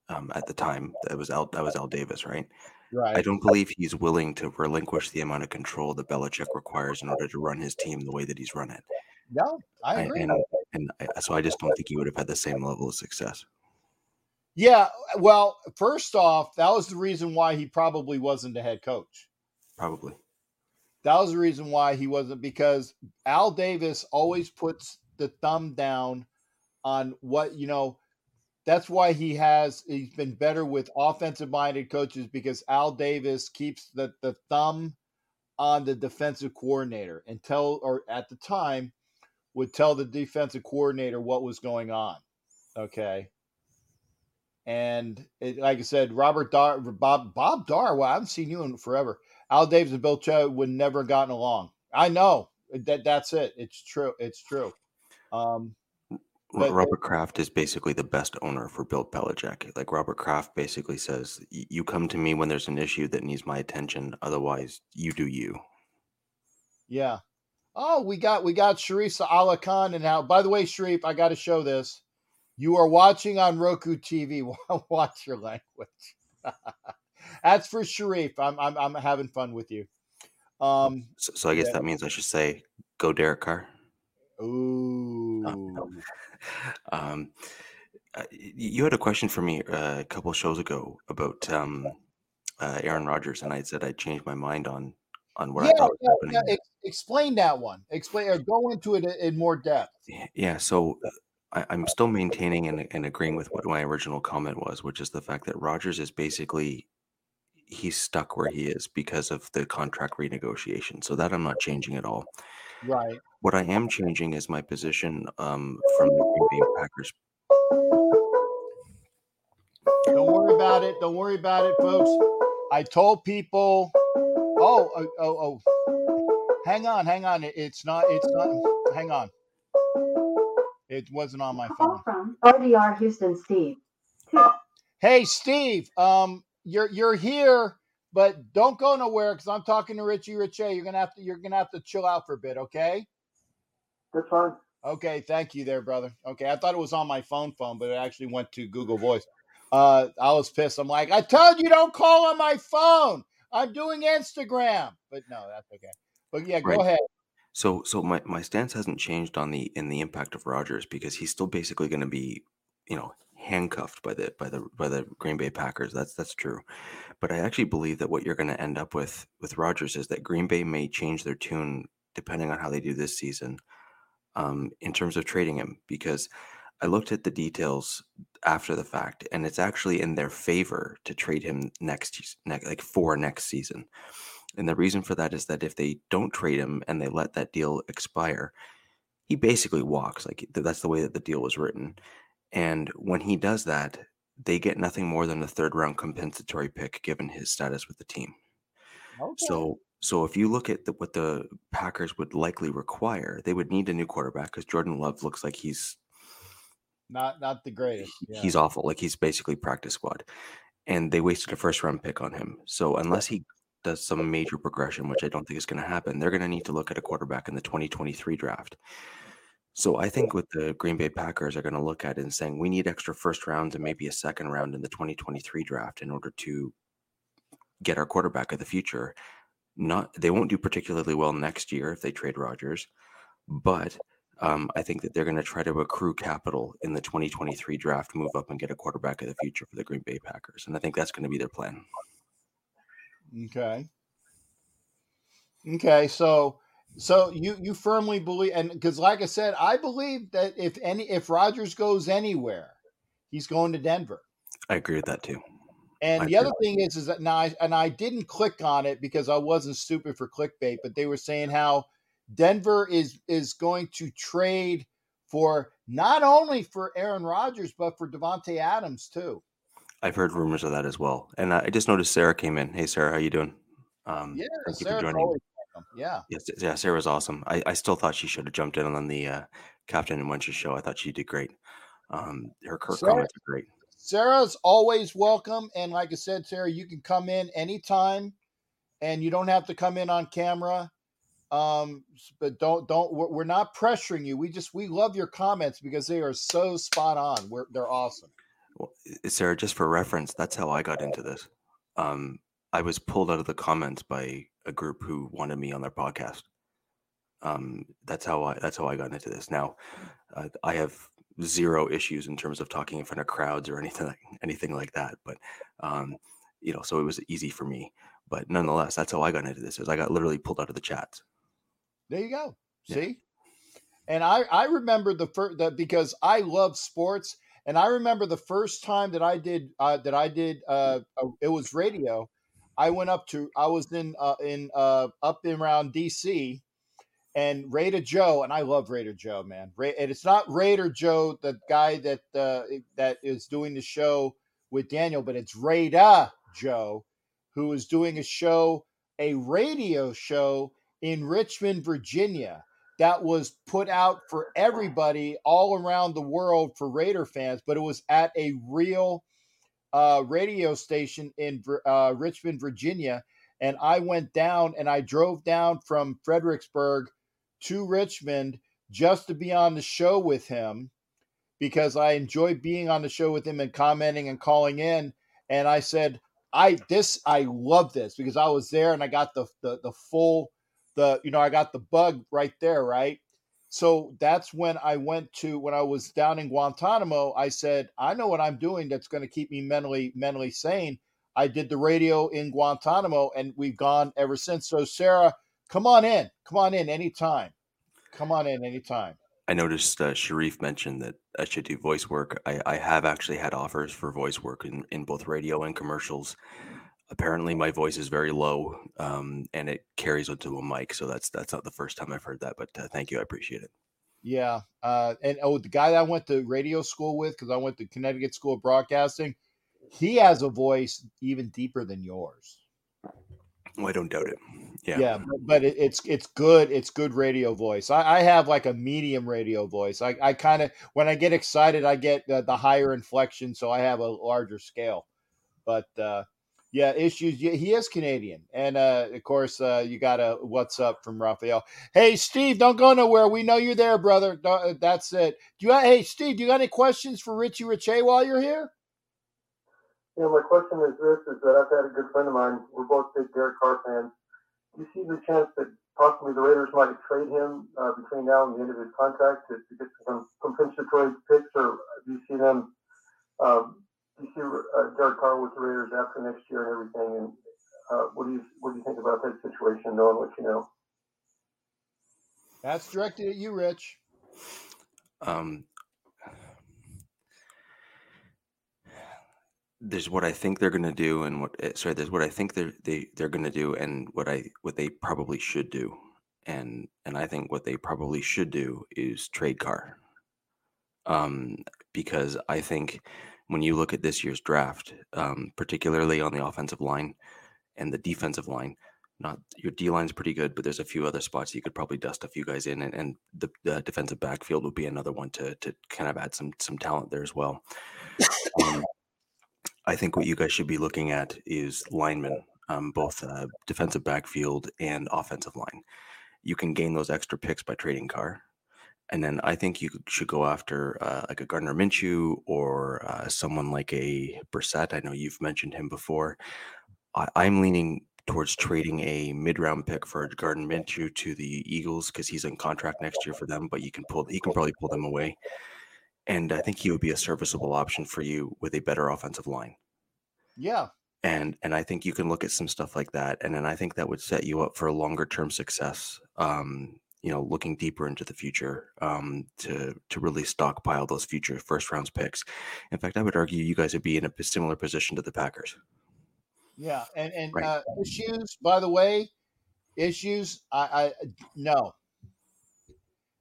um, at the time, that was Al. That was Al Davis, right? Right. I don't believe he's willing to relinquish the amount of control that Belichick requires in order to run his team the way that he's run it. No, I I- agree. and and I, so I just don't think he would have had the same level of success. Yeah. Well, first off, that was the reason why he probably wasn't the head coach. Probably. That was the reason why he wasn't because Al Davis always puts the thumb down on what, you know, that's why he has he's been better with offensive minded coaches because Al Davis keeps the, the thumb on the defensive coordinator and tell or at the time would tell the defensive coordinator what was going on. Okay. And it, like I said, Robert Dar, Bob, Bob Dar. Well, I haven't seen you in forever. Al Davis and Bill Cho would never have gotten along. I know that that's it. It's true. It's true. Um, But- Robert Kraft is basically the best owner for Bill Belichick. Like Robert Kraft basically says, "You come to me when there's an issue that needs my attention. Otherwise, you do you." yeah. Oh, we got we got Sharif Allah Khan and now. By the way, Sharif, I got to show this. You are watching on Roku TV. Watch your language. That's for Sharif. I'm I'm I'm having fun with you. Um. So, so I guess Yeah. that means I should say, "Go Derek Carr." Ooh. Um, y- you had a question for me uh, a couple shows ago about um, uh, Aaron Rodgers, and I said I changed my mind on on what I yeah, thought was yeah, happening. yeah. Ex- explain that one. Explain or go into it in- more depth. Yeah, so uh, I, I'm still maintaining and, and agreeing with what my original comment was, which is the fact that Rodgers is basically he's stuck where he is because of the contract renegotiation. So that I'm not changing at all. Right. What I am changing is my position um, from the Green Bay Packers. Don't worry about it. Don't worry about it, folks. I told people, oh, oh, oh, oh, hang on, hang on. It's not, it's not, hang on. It wasn't on my phone. Call from RDR Houston Steve. Hey, Steve, um, you're you're here, but don't go nowhere because I'm talking to Richie Richie. You're gonna have to you're gonna have to chill out for a bit, okay? That's fine. Okay, thank you there, brother. Okay, I thought it was on my phone phone, but it actually went to Google Voice. Uh, I was pissed. I'm like, I told you don't call on my phone. I'm doing Instagram, but no, that's okay. But yeah, go Right. ahead. So so my, my stance hasn't changed on the in the impact of Rodgers because he's still basically going to be, you know, handcuffed by the by the by the Green Bay Packers. That's that's true. But I actually believe that what you're going to end up with with Rodgers is that Green Bay may change their tune depending on how they do this season um, in terms of trading him because I looked at the details after the fact and it's actually in their favor to trade him next next like for next season. And the reason for that is that if they don't trade him and they let that deal expire, he basically walks. Like that's the way that the deal was written. And when he does that, they get nothing more than a third round compensatory pick given his status with the team. Okay. So so if you look at the, what the Packers would likely require, they would need a new quarterback because Jordan Love looks like he's not not the greatest. Yeah. he's awful. Like he's basically practice squad. And they wasted a first round pick on him. So unless he does some major progression, which I don't think is going to happen, they're going to need to look at a quarterback in the 2023 draft. So I think what the Green Bay Packers are going to look at is saying we need extra first rounds and maybe a second round in the 2023 draft in order to get our quarterback of the future. Not they won't do particularly well next year if they trade Rodgers, but um, I think that they're going to try to accrue capital in the 2023 draft, move up and get a quarterback of the future for the Green Bay Packers, and I think that's going to be their plan. Okay. Okay, so so you you firmly believe and because like I said, I believe that if any if Rodgers goes anywhere, he's going to Denver. I agree with that too. And I the other thing is, is that now, I, and I didn't click on it because I wasn't stupid for clickbait, but they were saying how Denver is is going to trade for not only for Aaron Rodgers but for Davante Adams too. I've heard rumors of that as well, and I just noticed Sarah came in. Hey, Sarah, how you doing? Um, Yeah, thank you for joining. always. Yeah, Yes, yeah, Sarah was awesome. I, I still thought she should have jumped in on the uh, Captain and Wench's show. I thought she did great. Um, her, Sarah- comments are great. Sarah's always welcome, and like I said, Sarah, you can come in anytime, and you don't have to come in on camera. Um, but don't don't we're, we're not pressuring you. We just we love your comments because they are so spot on. We're they're awesome. Well, Sarah, just for reference, that's how I got into this. Um, I was pulled out of the comments by a group who wanted me on their podcast. Um, that's how I that's how I got into this. Now, uh, I have zero issues in terms of talking in front of crowds or anything like, anything like that. But um, you know, so it was easy for me. But nonetheless, that's how I got into this. Is I got literally pulled out of the chats. There you go. Yeah. See? And I I remember the first that because I love sports and I remember the first time that I did uh that I did uh, it was radio. I went up to I was in uh in uh up in around DC and Raider Joe and I love Raider Joe, man. And it's not Raider Joe, the guy that uh that is doing the show with Daniel, but it's Raider Joe who is doing a show, a radio show in Richmond, Virginia, that was put out for everybody all around the world for Raider fans, but it was at a real uh, radio station in uh, Richmond, Virginia. And I went down and I drove down from Fredericksburg to Richmond just to be on the show with him because I enjoy being on the show with him and commenting and calling in. And I said, I this I love this because I was there and I got the the, the full the you know I got the bug right there right so that's when I went to when I was down in Guantanamo I said I know what I'm doing that's going to keep me mentally mentally sane I did the radio in Guantanamo and we've gone ever since so Sarah come on in come on in anytime come on in anytime I noticed uh, Sharif mentioned that I should do voice work. I, I have actually had offers for voice work in, in both radio and commercials. Apparently, my voice is very low, um, and it carries onto a mic. So that's that's not the first time I've heard that. But uh, thank you, I appreciate it. Yeah. Uh, and oh, the guy that I went to radio school with, because I went to Connecticut School of Broadcasting, he has a voice even deeper than yours. Well, I don't doubt it. Yeah. Yeah, but, but it, it's it's good. It's good radio voice. I, I have like a medium radio voice. I, I kind of when I get excited, I get the, the higher inflection, so I have a larger scale. But uh, yeah, issues. Yeah, he is Canadian, and uh, of course, uh, you got a what's up from Raphael. Hey, Steve, don't go nowhere. We know you're there, brother. Don't- That's it. Do you? Hey, Steve, do you got any questions for Richie Riche while you're here? Yeah, my question is this: is that I've had a good friend of mine. We're both big Derek Carr fans. Do you see the chance that possibly the Raiders might trade him uh, between now and the end of his contract to, to get some compensatory picks, or do you see them? Um, do you see uh, Derek Carr with the Raiders after next year and everything? And uh, what do you what do you think about that situation, knowing what you know? That's directed at you, Rich. Um, there's what I think they're going to do, and what eh, sorry, there's what I think they're they they're going to do, and what I what they probably should do, and and I think what they probably should do is trade Carr, um, because I think when you look at this year's draft, um, particularly on the offensive line and the defensive line. Not your D line's pretty good, but there's a few other spots you could probably dust a few guys in, and, and the, the defensive backfield would be another one to to kind of add some some talent there as well. Um, I think what you guys should be looking at is linemen, um, both uh, defensive backfield and offensive line. You can gain those extra picks by trading Carr. And then I think you should go after uh, like a Gardner Minshew or uh, someone like a Brissett. I know you've mentioned him before. I, I'm leaning towards trading a mid-round pick for Gardner Minshew to the Eagles because he's in contract next year for them, but you can pull he can probably pull them away. And I think he would be a serviceable option for you with a better offensive line Yeah, and and I think you can look at some stuff like that, and then I think that would set you up for a longer term success. Um, you know, looking deeper into the future um, to to really stockpile those future first rounds picks. In fact, I would argue you guys would be in a similar position to the Packers. yeah, and and Right. uh, issues. By the way, issues. I, I no.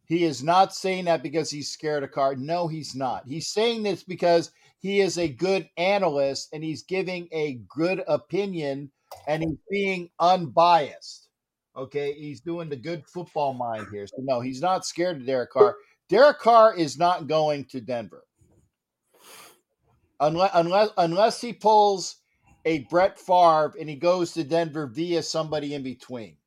He is not saying that because he's scared of Carr. No, he's not. He's saying this because he is a good analyst and he's giving a good opinion and he's being unbiased. Okay, he's doing the good football mind here. So no, he's not scared of Derek Carr. Derek Carr is not going to Denver unless unless unless he pulls a Brett Favre and he goes to Denver via somebody in between.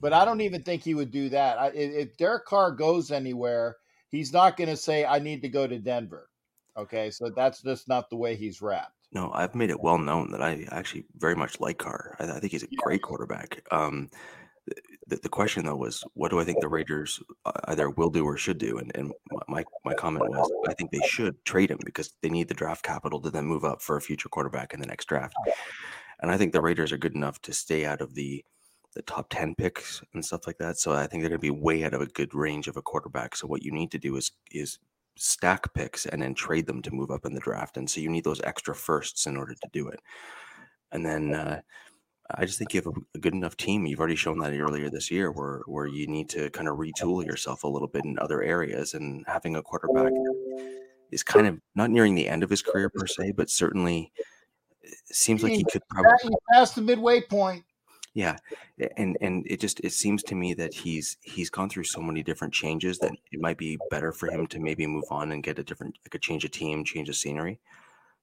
But I don't even think he would do that. I, if, Derek Carr goes anywhere, he's not going to say, "I need to go to Denver." Okay, so that's just not the way he's wrapped. No, I've made it well known that I actually very much like Carr. I, I think he's a great quarterback. Um, the, the question though was, what do I think the Raiders uh, either will do or should do? And and my my comment was, I think they should trade him because they need the draft capital to then move up for a future quarterback in the next draft. And I think the Raiders are good enough to stay out of the the top 10 picks and stuff like that. So I think they're going to be way out of a good range of a quarterback. So what you need to do is is stack picks and then trade them to move up in the draft. And so you need those extra firsts in order to do it. And then uh, I just think you have a, good enough team. You've already shown that earlier this year, where where you need to kind of retool yourself a little bit in other areas. And having a quarterback is kind of not nearing the end of his career per se, but certainly seems like he could probably past the midway point. Yeah, and and it just it seems to me that he's he's gone through so many different changes that it might be better for him to maybe move on and get a different like a change of team, change of scenery.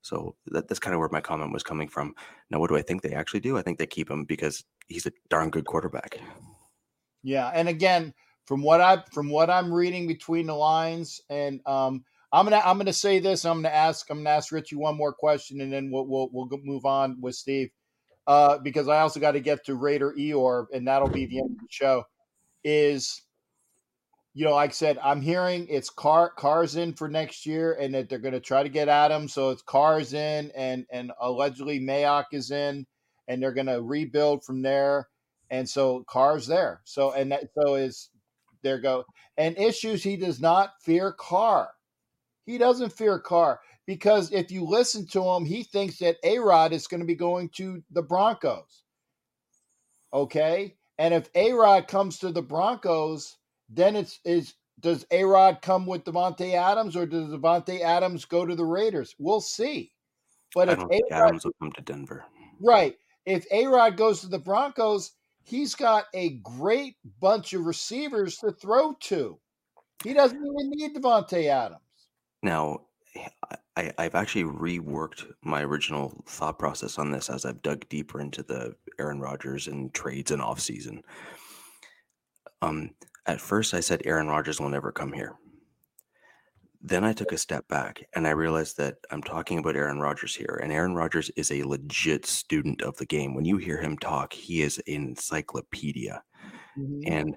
So that, that's kind of where my comment was coming from. Now, what do I think they actually do? I think they keep him because he's a darn good quarterback. Yeah, and again, from what I from what I'm reading between the lines, and um, I'm gonna I'm gonna say this. I'm gonna ask I'm gonna ask Richie one more question, and then we'll we'll we'll move on with Steve, uh, because I also got to get to Raider Eeyore, and that'll be the end of the show. Is you know, like I said, I'm hearing it's Carr Carr's in for next year, and that they're going to try to get Adam. So it's Carr's in, and and allegedly Mayock is in, and they're going to rebuild from there. And so Carr's there. So and that so is there go and issues. He does not fear Carr. He doesn't fear Carr because if you listen to him, he thinks that A Rod is going to be going to the Broncos. Okay, and if A Rod comes to the Broncos, then it's is does A Rod come with Davante Adams or does Davante Adams go to the Raiders? We'll see. But I if don't think A-Rod, Adams will come to Denver. right, if A Rod goes to the Broncos, he's got a great bunch of receivers to throw to. He doesn't even need Davante Adams. Now, I, I've actually reworked my original thought process on this as I've dug deeper into the Aaron Rodgers and trades and off season. Um, at first, I said Aaron Rodgers will never come here. Then I took a step back and I realized that I'm talking about Aaron Rodgers here, and Aaron Rodgers is a legit student of the game. When you hear him talk, he is an encyclopedia. Mhm. And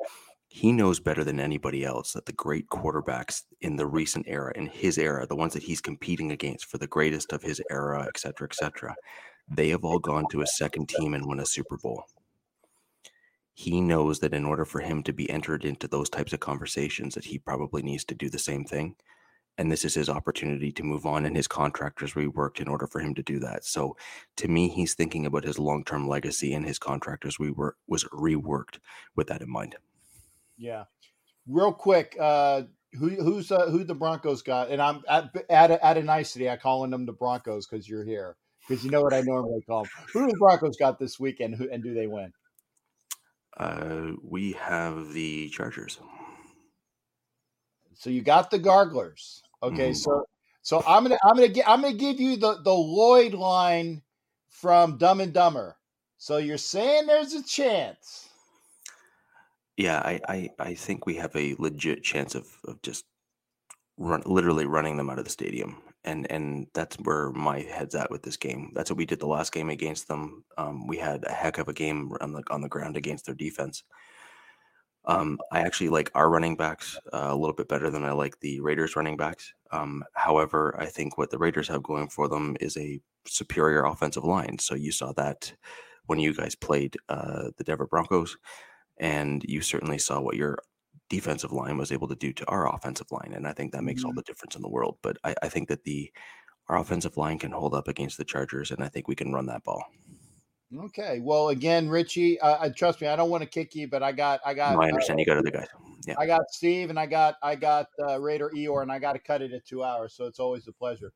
he knows better than anybody else that the great quarterbacks in the recent era, in his era, the ones that he's competing against for the greatest of his era, et cetera, et cetera, they have all gone to a second team and won a Super Bowl. He knows that in order for him to be entered into those types of conversations, that he probably needs to do the same thing. And this is his opportunity to move on, and his contract is reworked in order for him to do that. So, to me, he's thinking about his long-term legacy, and his contract was reworked with that in mind. Yeah. Real quick, uh, who who's uh, who the Broncos got? And I'm at at a, at a nicety. I calling them the Broncos because you're here because you know what I normally call them. Who the Broncos got this weekend? Who and do they win? Uh, we have the Chargers. So you got the Garglers. Okay, Mhm. so so I'm gonna I'm gonna gi- I'm gonna give you the the Lloyd line from Dumb and Dumber. So you're saying there's a chance. Yeah, I, I, I think we have a legit chance of, of just run literally running them out of the stadium. And and that's where my head's at with this game. That's what we did the last game against them. Um, we had a heck of a game on the on the ground against their defense. Um, I actually like our running backs uh, a little bit better than I like the Raiders running backs. Um, however, I think what the Raiders have going for them is a superior offensive line. So you saw that when you guys played uh, the Denver Broncos, and you certainly saw what your defensive line was able to do to our offensive line, and I think that makes all Mhm. the difference in the world. But I, I think that the our offensive line can hold up against the Chargers, and I think we can run that ball. Okay. Well, again, Richie, uh, trust me. I don't want to kick you, but I got I got No, I uh, understand you got other guys. Yeah, I got Steve and I got I got uh, Raider Eeyore, and I got to cut it at two hours, so it's always a pleasure.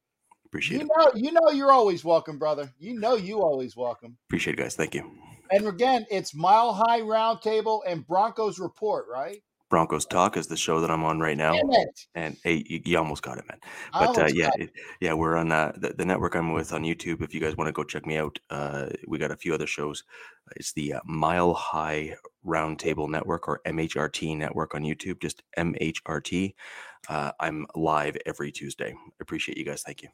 Appreciate You it. know, you know, you're always welcome, brother. You know, you always welcome. Appreciate it, guys. Thank you. And again, it's Mile High Roundtable and Broncos Report, right? Broncos Talk is the show that I'm on right now. Damn it! And hey, you, you almost got it, man. But uh, yeah, it, yeah, we're on uh, the, the network I'm with on YouTube. If you guys want to go check me out, uh, we got a few other shows. It's the uh, Mile High Roundtable Network or MHRT Network on YouTube. Just MHRT. Uh, I'm live every Tuesday. Appreciate you guys. Thank you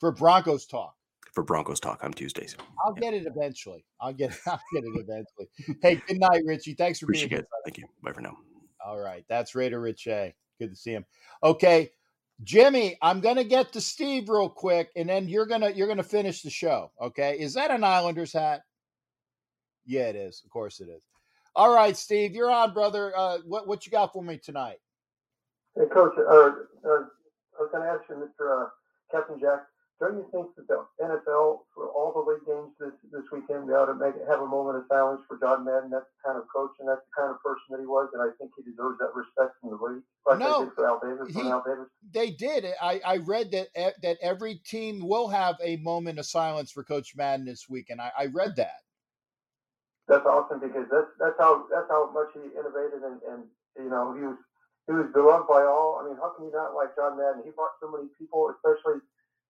for Broncos talk. for Broncos Talk. I'm Tuesdays. I'll get it eventually. I'll get I'll get it eventually. Hey, good night, Richie. Thanks for Appreciate being it. here. Thank you. Bye for now. All right, that's Raider Richie. Good to see him. Okay, Jimmy, I'm gonna get to Steve real quick, and then you're gonna you're gonna finish the show. Okay, is that an Islanders hat? Yeah, it is. Of course, it is. All right, Steve, you're on, brother. Uh, what what you got for me tonight? Hey, Coach, uh, uh, I was going to ask you, Mr. Uh, Captain Jack, don't you think that the NFL, for all the league games this, this weekend, we ought to make have a moment of silence for John Madden? That's the kind of coach and that's the kind of person that he was, and I think he deserves that respect from the league, like No, they did for Al Davis he- Al Davis. They did. I, I read that that every team will have a moment of silence for Coach Madden this week, and I, I read that. That's awesome because that's that's how that's how much he innovated and, and you know he was he was beloved by all. I mean, how can you not like John Madden? He brought so many people, especially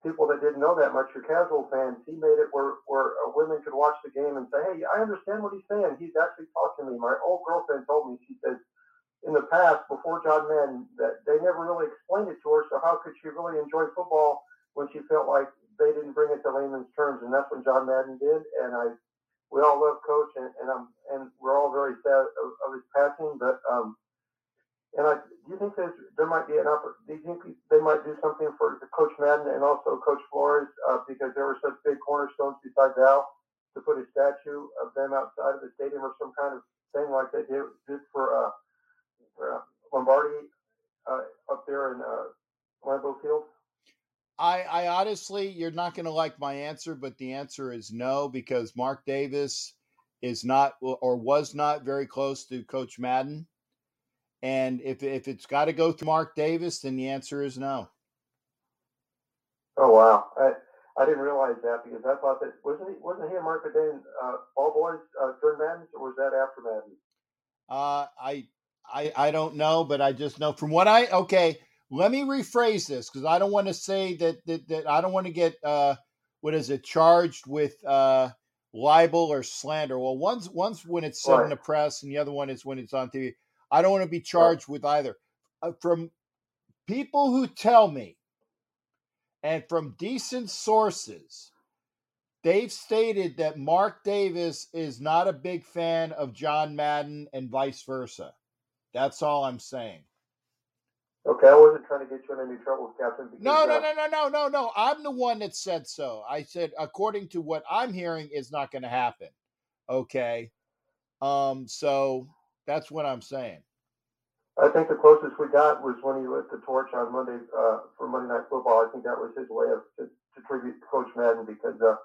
people that didn't know that much, your casual fans. He made it where where uh, women could watch the game and say, "Hey, I understand what he's saying. He's actually talking to me." My old girlfriend told me she says in the past before John Madden that they never really explained it to her. So how could she really enjoy football when she felt like they didn't bring it to layman's terms? And that's what John Madden did. And I we all love Coach, and, and I'm and we're all very sad of, of his passing. But um, and I do you think there's, there might be an opportunity? Do you think they might do something for Coach Madden and also Coach Flores uh, because there were such big cornerstones besides Al to put a statue of them outside of the stadium or some kind of thing like they did, did for, uh, for uh, Lombardi uh, up there in uh, Lambeau Field? I, I honestly, you're not going to like my answer, but the answer is no because Mark Davis is not or was not very close to Coach Madden. And if if it's got to go through Mark Davis, then the answer is no. Oh wow! I, I didn't realize that because I thought that wasn't he wasn't he a Mark Bedane uh, ball boys uh, during Madden, or was that after Madden? Uh, I, I, I don't know, but I just know from what I okay. Let me rephrase this because I don't want to say that, that that I don't want to get uh what is it charged with uh libel or slander. Well, one's one's when it's said in the press, and the other one is when it's on TV. I don't want to be charged with either. Uh, from people who tell me, and from decent sources, they've stated that Mark Davis is not a big fan of John Madden and vice versa. That's all I'm saying. Okay, I wasn't trying to get you in any trouble, Captain. Because, No, no, no, no, no, no, no. I'm the one that said so. I said, according to what I'm hearing, is not going to happen. Okay. Um. So that's what I'm saying. I think the closest we got was when he lit the torch on Monday uh, for Monday Night Football. I think that was his way of to, to tribute to Coach Madden because uh,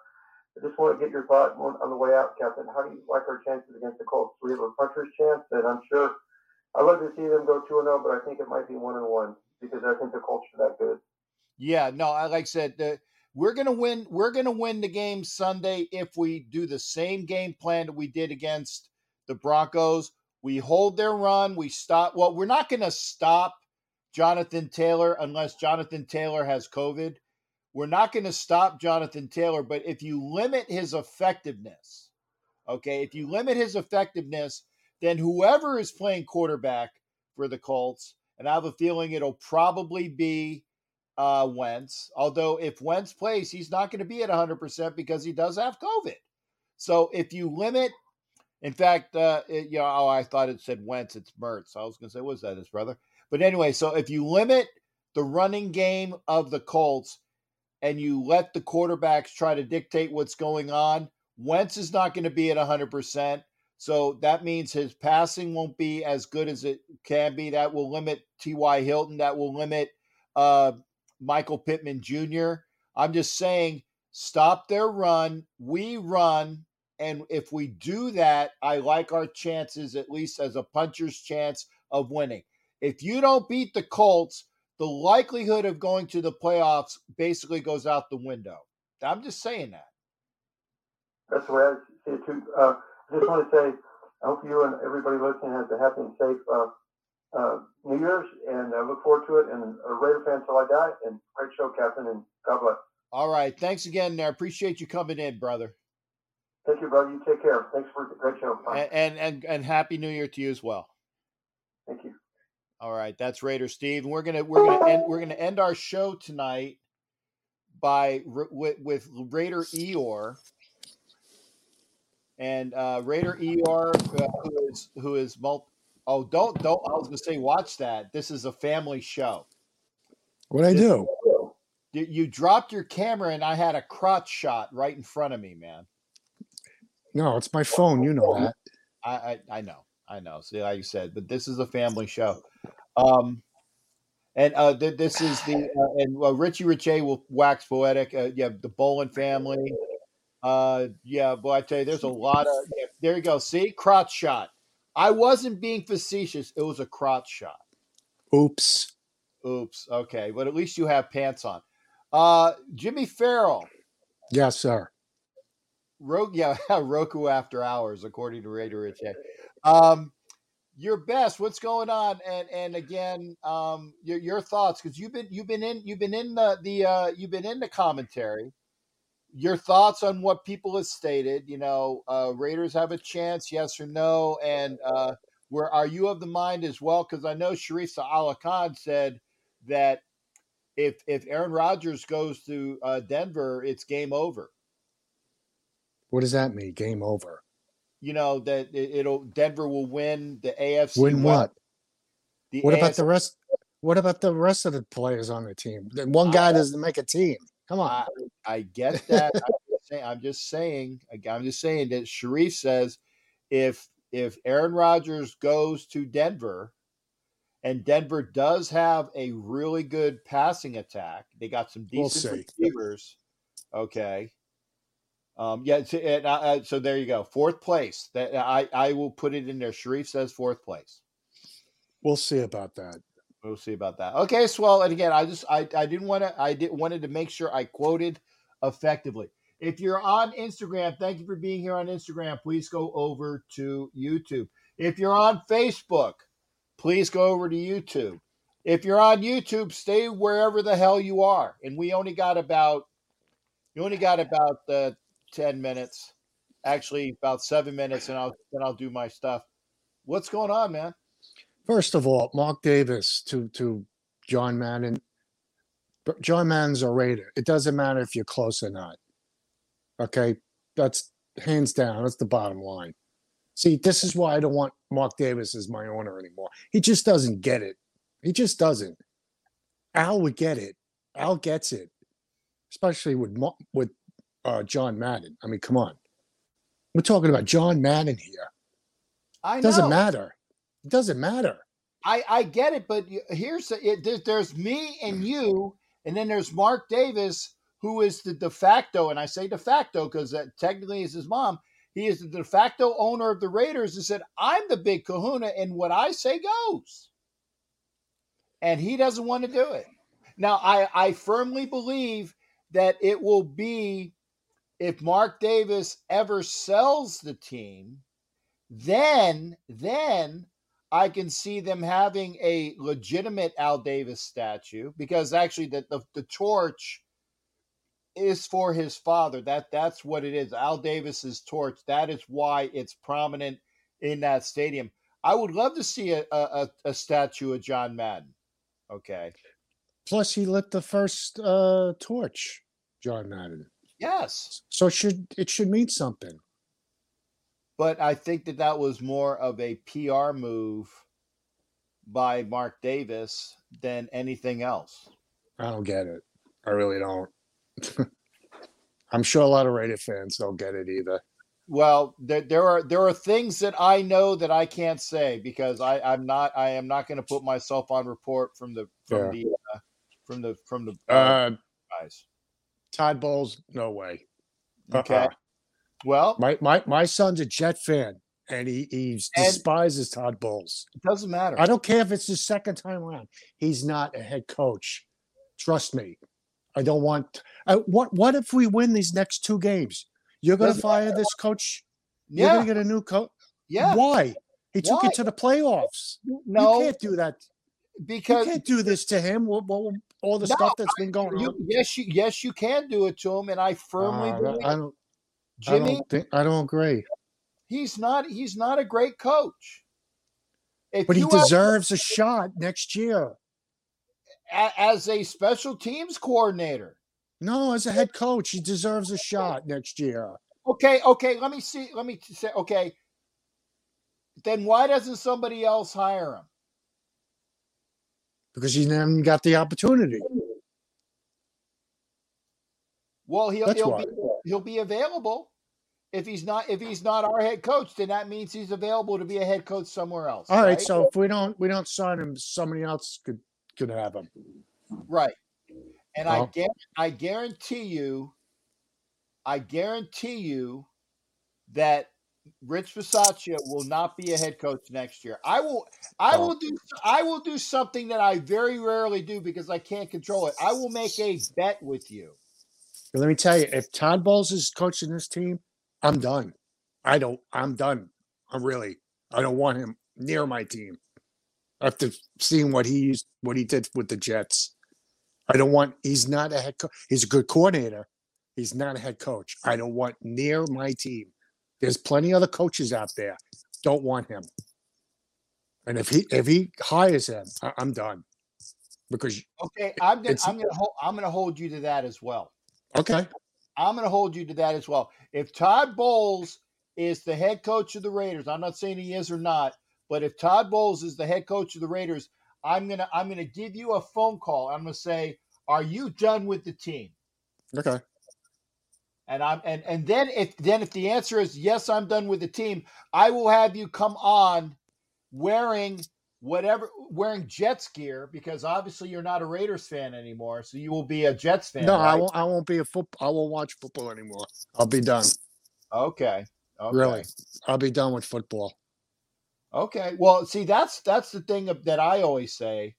I just want to get your thought on on the way out, Captain. How do you like our chances against the Colts? We have a puncher's chance, and I'm sure I'd love to see them go two and zero, but I think it might be one and one because I think the Colts are that good. Yeah. No. I like I said. The, we're gonna win. We're gonna win the game Sunday if we do the same game plan that we did against the Broncos. We hold their run. We stop. Well, we're not gonna stop Jonathan Taylor unless Jonathan Taylor has COVID. We're not going to stop Jonathan Taylor, but if you limit his effectiveness, okay, if you limit his effectiveness, then whoever is playing quarterback for the Colts, and I have a feeling it'll probably be uh, Wentz. Although if Wentz plays, he's not going to be at 100% because he does have COVID. So if you limit, in fact, uh, it, you know, oh, I thought it said Wentz, it's Mertz. I was going to say, what was that, his brother? But anyway, so if you limit the running game of the Colts and you let the quarterbacks try to dictate what's going on, Wentz is not going to be at 100%. So that means his passing won't be as good as it can be. That will limit T.Y. Hilton. That will limit uh, Michael Pittman Jr. I'm just saying, stop their run. We run. And if we do that, I like our chances, at least as a puncher's chance of winning. If you don't beat the Colts, the likelihood of going to the playoffs basically goes out the window. I'm just saying that. That's the way I see it too. Uh, I just want to say, I hope you and everybody listening has a happy and safe uh, uh, New Year's, and I look forward to it. And a Raider fan till I die. And great show, Captain, and God bless. All right. Thanks again. I appreciate you coming in, brother. Thank you, brother. You take care. Thanks for the great show. Bye. And and and, and happy New Year to you as well. Thank you. All right, that's Raider Steve, and we're gonna we're gonna end we're gonna end our show tonight by with, with Raider Eeyore, and uh, Raider Eeyore, uh, who is who is mul- Oh, don't don't! I was gonna say, watch that. This is a family show. What I do? You, you dropped your camera, and I had a crotch shot right in front of me, man. No, it's my phone. You know that. I, I I know, I know. See, like you said, but this is a family show. Um, and uh, th- this is the uh, and uh, Richie Richey will wax poetic. Uh, yeah, the Bolin family. Uh, yeah, boy, I tell you, there's a lot of. Yeah, there you go. See, crotch shot. I wasn't being facetious. It was a crotch shot. Oops. Oops. Okay, but at least you have pants on. Uh, Jimmy Farrell. Yes, sir. Roku, yeah, Roku after hours, according to Raider Rich. Um, your best. What's going on? And and again, um, your your thoughts because you've been you've been in you've been in the the uh, you've been in the commentary. Your thoughts on what people have stated. You know, uh, Raiders have a chance, yes or no, and uh, where are you of the mind as well? Because I know Sharif Allah Khan said that if if Aaron Rodgers goes to uh, Denver, it's game over. What does that mean? Game over. you know that it- it'll Denver will win the AFC. Win what? The What about the rest? What about the rest of the players on the team? One guy doesn't make a team. Come on. I, I get that. I'm just saying. I'm just saying. I'm just saying that Sharif says if if Aaron Rodgers goes to Denver, and Denver does have a really good passing attack, they got some We'll decent receivers. Okay. Um, yeah. So, and, uh, uh, so there you go. Fourth place. That I I will put it in there. Sharif says fourth place. We'll see about that. We'll see about that. Okay, Swell. And again, I just I, I didn't want to I did wanted to make sure I quoted effectively. If you're on Instagram, thank you for being here on Instagram. Please go over to YouTube. If you're on Facebook, please go over to YouTube. If you're on YouTube, stay wherever the hell you are. And we only got about you only got about uh, 10 minutes. Actually, about 7 minutes and I'll then I'll do my stuff. What's going on, man? First of all, Mark Davis to to John Madden. John Madden's a Raider. It doesn't matter if you're close or not. Okay, that's hands down. That's the bottom line. See, this is why I don't want Mark Davis as my owner anymore. He just doesn't get it. He just doesn't. Al would get it. Al gets it, especially with with uh, John Madden. I mean, come on. We're talking about John Madden here. I know It doesn't matter. It doesn't matter. I, I get it, but here's the, it, there- there's me and you, and then there's Mark Davis, who is the de facto, and I say de facto because that technically is his mom. He is the de facto owner of the Raiders and said, I'm the big kahuna, and what I say goes. And he doesn't want to do it. Now, I, I firmly believe that it will be if Mark Davis ever sells the team, then, then I can see them having a legitimate Al Davis statue because actually the, the, the torch is for his father. That that's what it is. Al Davis's torch. That is why it's prominent in that stadium. I would love to see a, a, a- statue of John Madden. Okay. Plus, he lit the first uh, torch, John Madden. Yes. So it should it should mean something. But I think that that was more of a PR move by Mark Davis than anything else. I don't get it. I really don't. I'm sure a lot of Raider fans don't get it either. Well, there, there are there are things that I know that I can't say because I I'm not I am not going to put myself on report from the from Yeah. the uh, from the from the uh, Uh, guys. Todd Bowles, no way. Okay. Uh-uh. Well, My my my son's a Jet fan, and he he And- despises Todd Bowles. it doesn't matter. I don't care if it's his second time around. He's not a head coach. Trust me. I don't want. Uh, what What if we win these next two games? You're going to fire this coach. Yeah. You're going to get a new coach. Yeah. Why? He took Why? you to the playoffs. No, you can't do that. because you can't do this to him. What, what, all the No, stuff that's been going you, on. yes, you yes you can do it to him, and I firmly Uh, believe I don't. I Jimmy. don't think. I don't agree. He's not he's not a great coach. If But he you have- deserves a shot next year. as a special teams coordinator. No, as a head coach, he deserves a shot next year. Okay, okay, let me see. Let me say, okay. Then why doesn't somebody else hire him? Because he haven't got the opportunity. Well, he'll he'll be, he'll be available. If he's not if he's not our head coach, then that means he's available to be a head coach somewhere else. All right, so if we don't we don't sign him, somebody else could could have him. right, and I Well- guarantee, I guarantee you, I guarantee you that Rich Bisaccia will not be a head coach next year. I will I Oh. will do I will do something that I very rarely do because I can't control it. I will make a bet with you. Let me tell you, if Todd Bowles is coaching this team, I'm done. I don't. I'm done. I'm really. I don't want him near my team. After seeing what he used, what he did with the Jets, I don't want. He's not a head coach. He's a good coordinator. He's not a head coach. I don't want near my team. There's plenty of other coaches out there. Don't want him. And if he if he hires him, I, I'm done. Because Okay, I'm gonna I'm gonna hold I'm gonna hold you to that as well. okay, I'm going to hold you to that as well. If Todd Bowles is the head coach of the Raiders, I'm not saying he is or not, but if Todd Bowles is the head coach of the Raiders, I'm to I'm going to give you a phone call. I'm going to say, "Are you done with the team?" okay. And I'm and and then if then if the answer is yes, I'm done with the team, I will have you come on wearing whatever wearing Jets gear because obviously you're not a Raiders fan anymore, so you will be a Jets fan. No, I won't. I won't be a foot. I won't watch football anymore. I'll be done. Okay. Okay. Really, I'll be done with football. Okay. Well, see, that's that's the thing that I always say.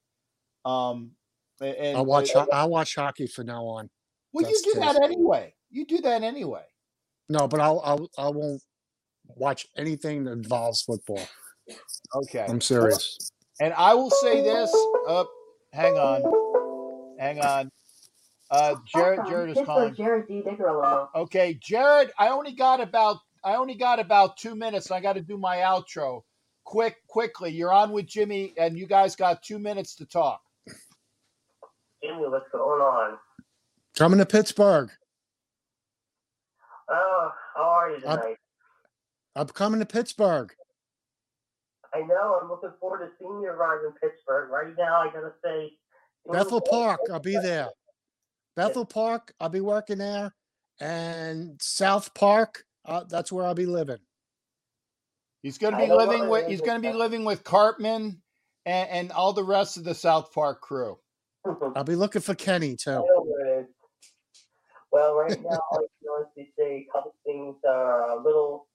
Um, and I'll watch. I'll watch hockey from now on. well, you that's do the that anyway. You do that anyway. No, but I'll I'll I won't watch anything that involves football. Okay. I'm serious. And I will say this. Up, hang on, hang on. Uh, Jared, Jared is Pittsburgh calling. Jared D. Digerlo. Okay, Jared, I only got about I only got about two minutes. I got to do my outro. Quick, quickly. You're on with Jimmy, and you guys got two minutes to talk. Jimmy, what's going on? Coming to Pittsburgh. Oh, how are you I'm- tonight? I'm coming to Pittsburgh. I know. I'm looking forward to seeing you guys in Pittsburgh. Right now, I gotta say, Bethel Park, I'll be there. Bethel Park, I'll be working there. And South Park, uh, that's where I'll be living. He's going to be living with he's going to be living with Cartman and, and all the rest of the South Park crew. I'll be looking for Kenny I too. know where it is. Well, right now, I can honestly say a couple things are a little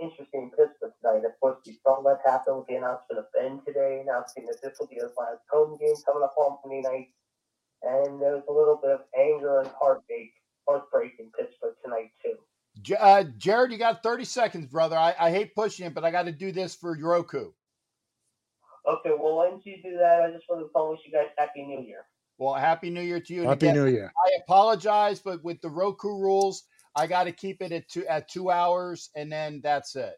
interesting in Pittsburgh tonight. Of course, we saw what happened with the announcement of Ben today, announcing that this will be his last home game coming up on Monday night. And there was a little bit of anger and heartbreak, heartbreak in Pittsburgh tonight, too. Uh, Jared, you got 30 seconds, brother. I, I hate pushing it, but I got to do this for Roku. Okay, well, once you do that, I just want to wish you guys Happy New Year. Well, happy New Year to you. Happy again, New Year. I apologize, but with the Roku rules, I got to keep it at two at two hours, and then that's it.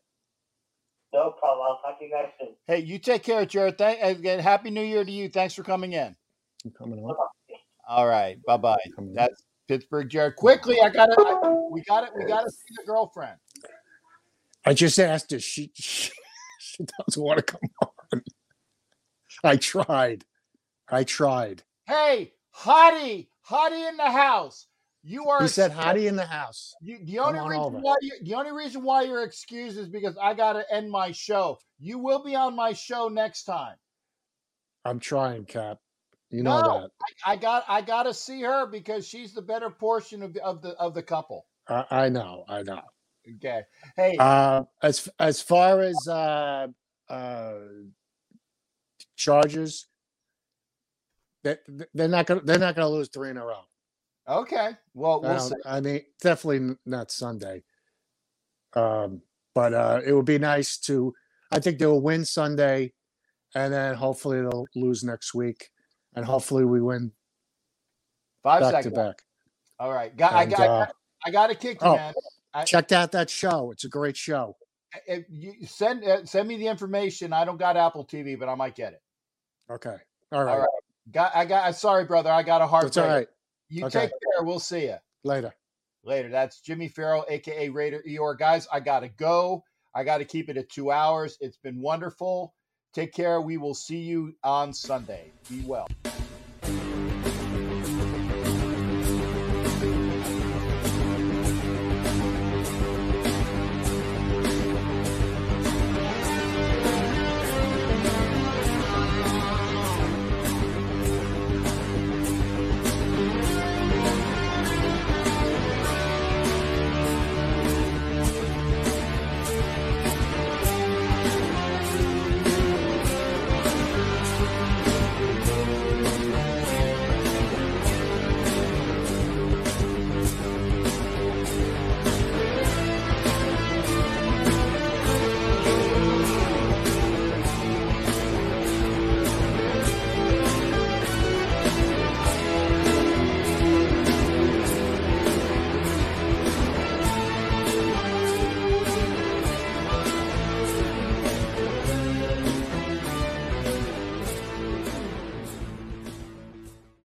No problem. I'll talk to you guys soon. Hey, you take care, Jared. Thank again. Happy New Year to you. Thanks for coming in. I'm coming on. All right, bye bye. Coming on. That's Pittsburgh, Jared. Quickly, I got to. We got it. We got to see the girlfriend. I just asked her. She, she she doesn't want to come on. I tried. I tried. Hey, Hottie, Hottie in the house. You are. He said. Hottie in the house. You, the only on reason over. why you, the only reason why you're excused is because I got to end my show. You will be on my show next time. I'm trying, Cap. You know No. that. I, I got I got to see her because she's the better portion of the of the of the couple. I, I know. I know. Okay. Hey, Uh, as as far as uh, uh, Chargers, they, they're not gonna they're not gonna lose three in a row. okay. Well, I, we'll see. I mean, definitely not Sunday. Um, but uh, it would be nice to. I think they will win Sunday, and then hopefully they'll lose next week, and hopefully we win Five back seconds. to back. All right. Got, I And, got I uh, got I got to kick oh, man. I, Checked out that show. It's a great show. if you send uh, send me the information. I don't got Apple TV, but I might get it. Okay. All All right. Got I got. Sorry, brother. I got a heart. That's all right. You Okay. take care. We'll see you. Later. later. That's Jimmy Farrell, aka Raider Eeyore. Guys, I gotta go. I gotta keep it at two hours. It's been wonderful. Take care. We will see you on Sunday. Be well.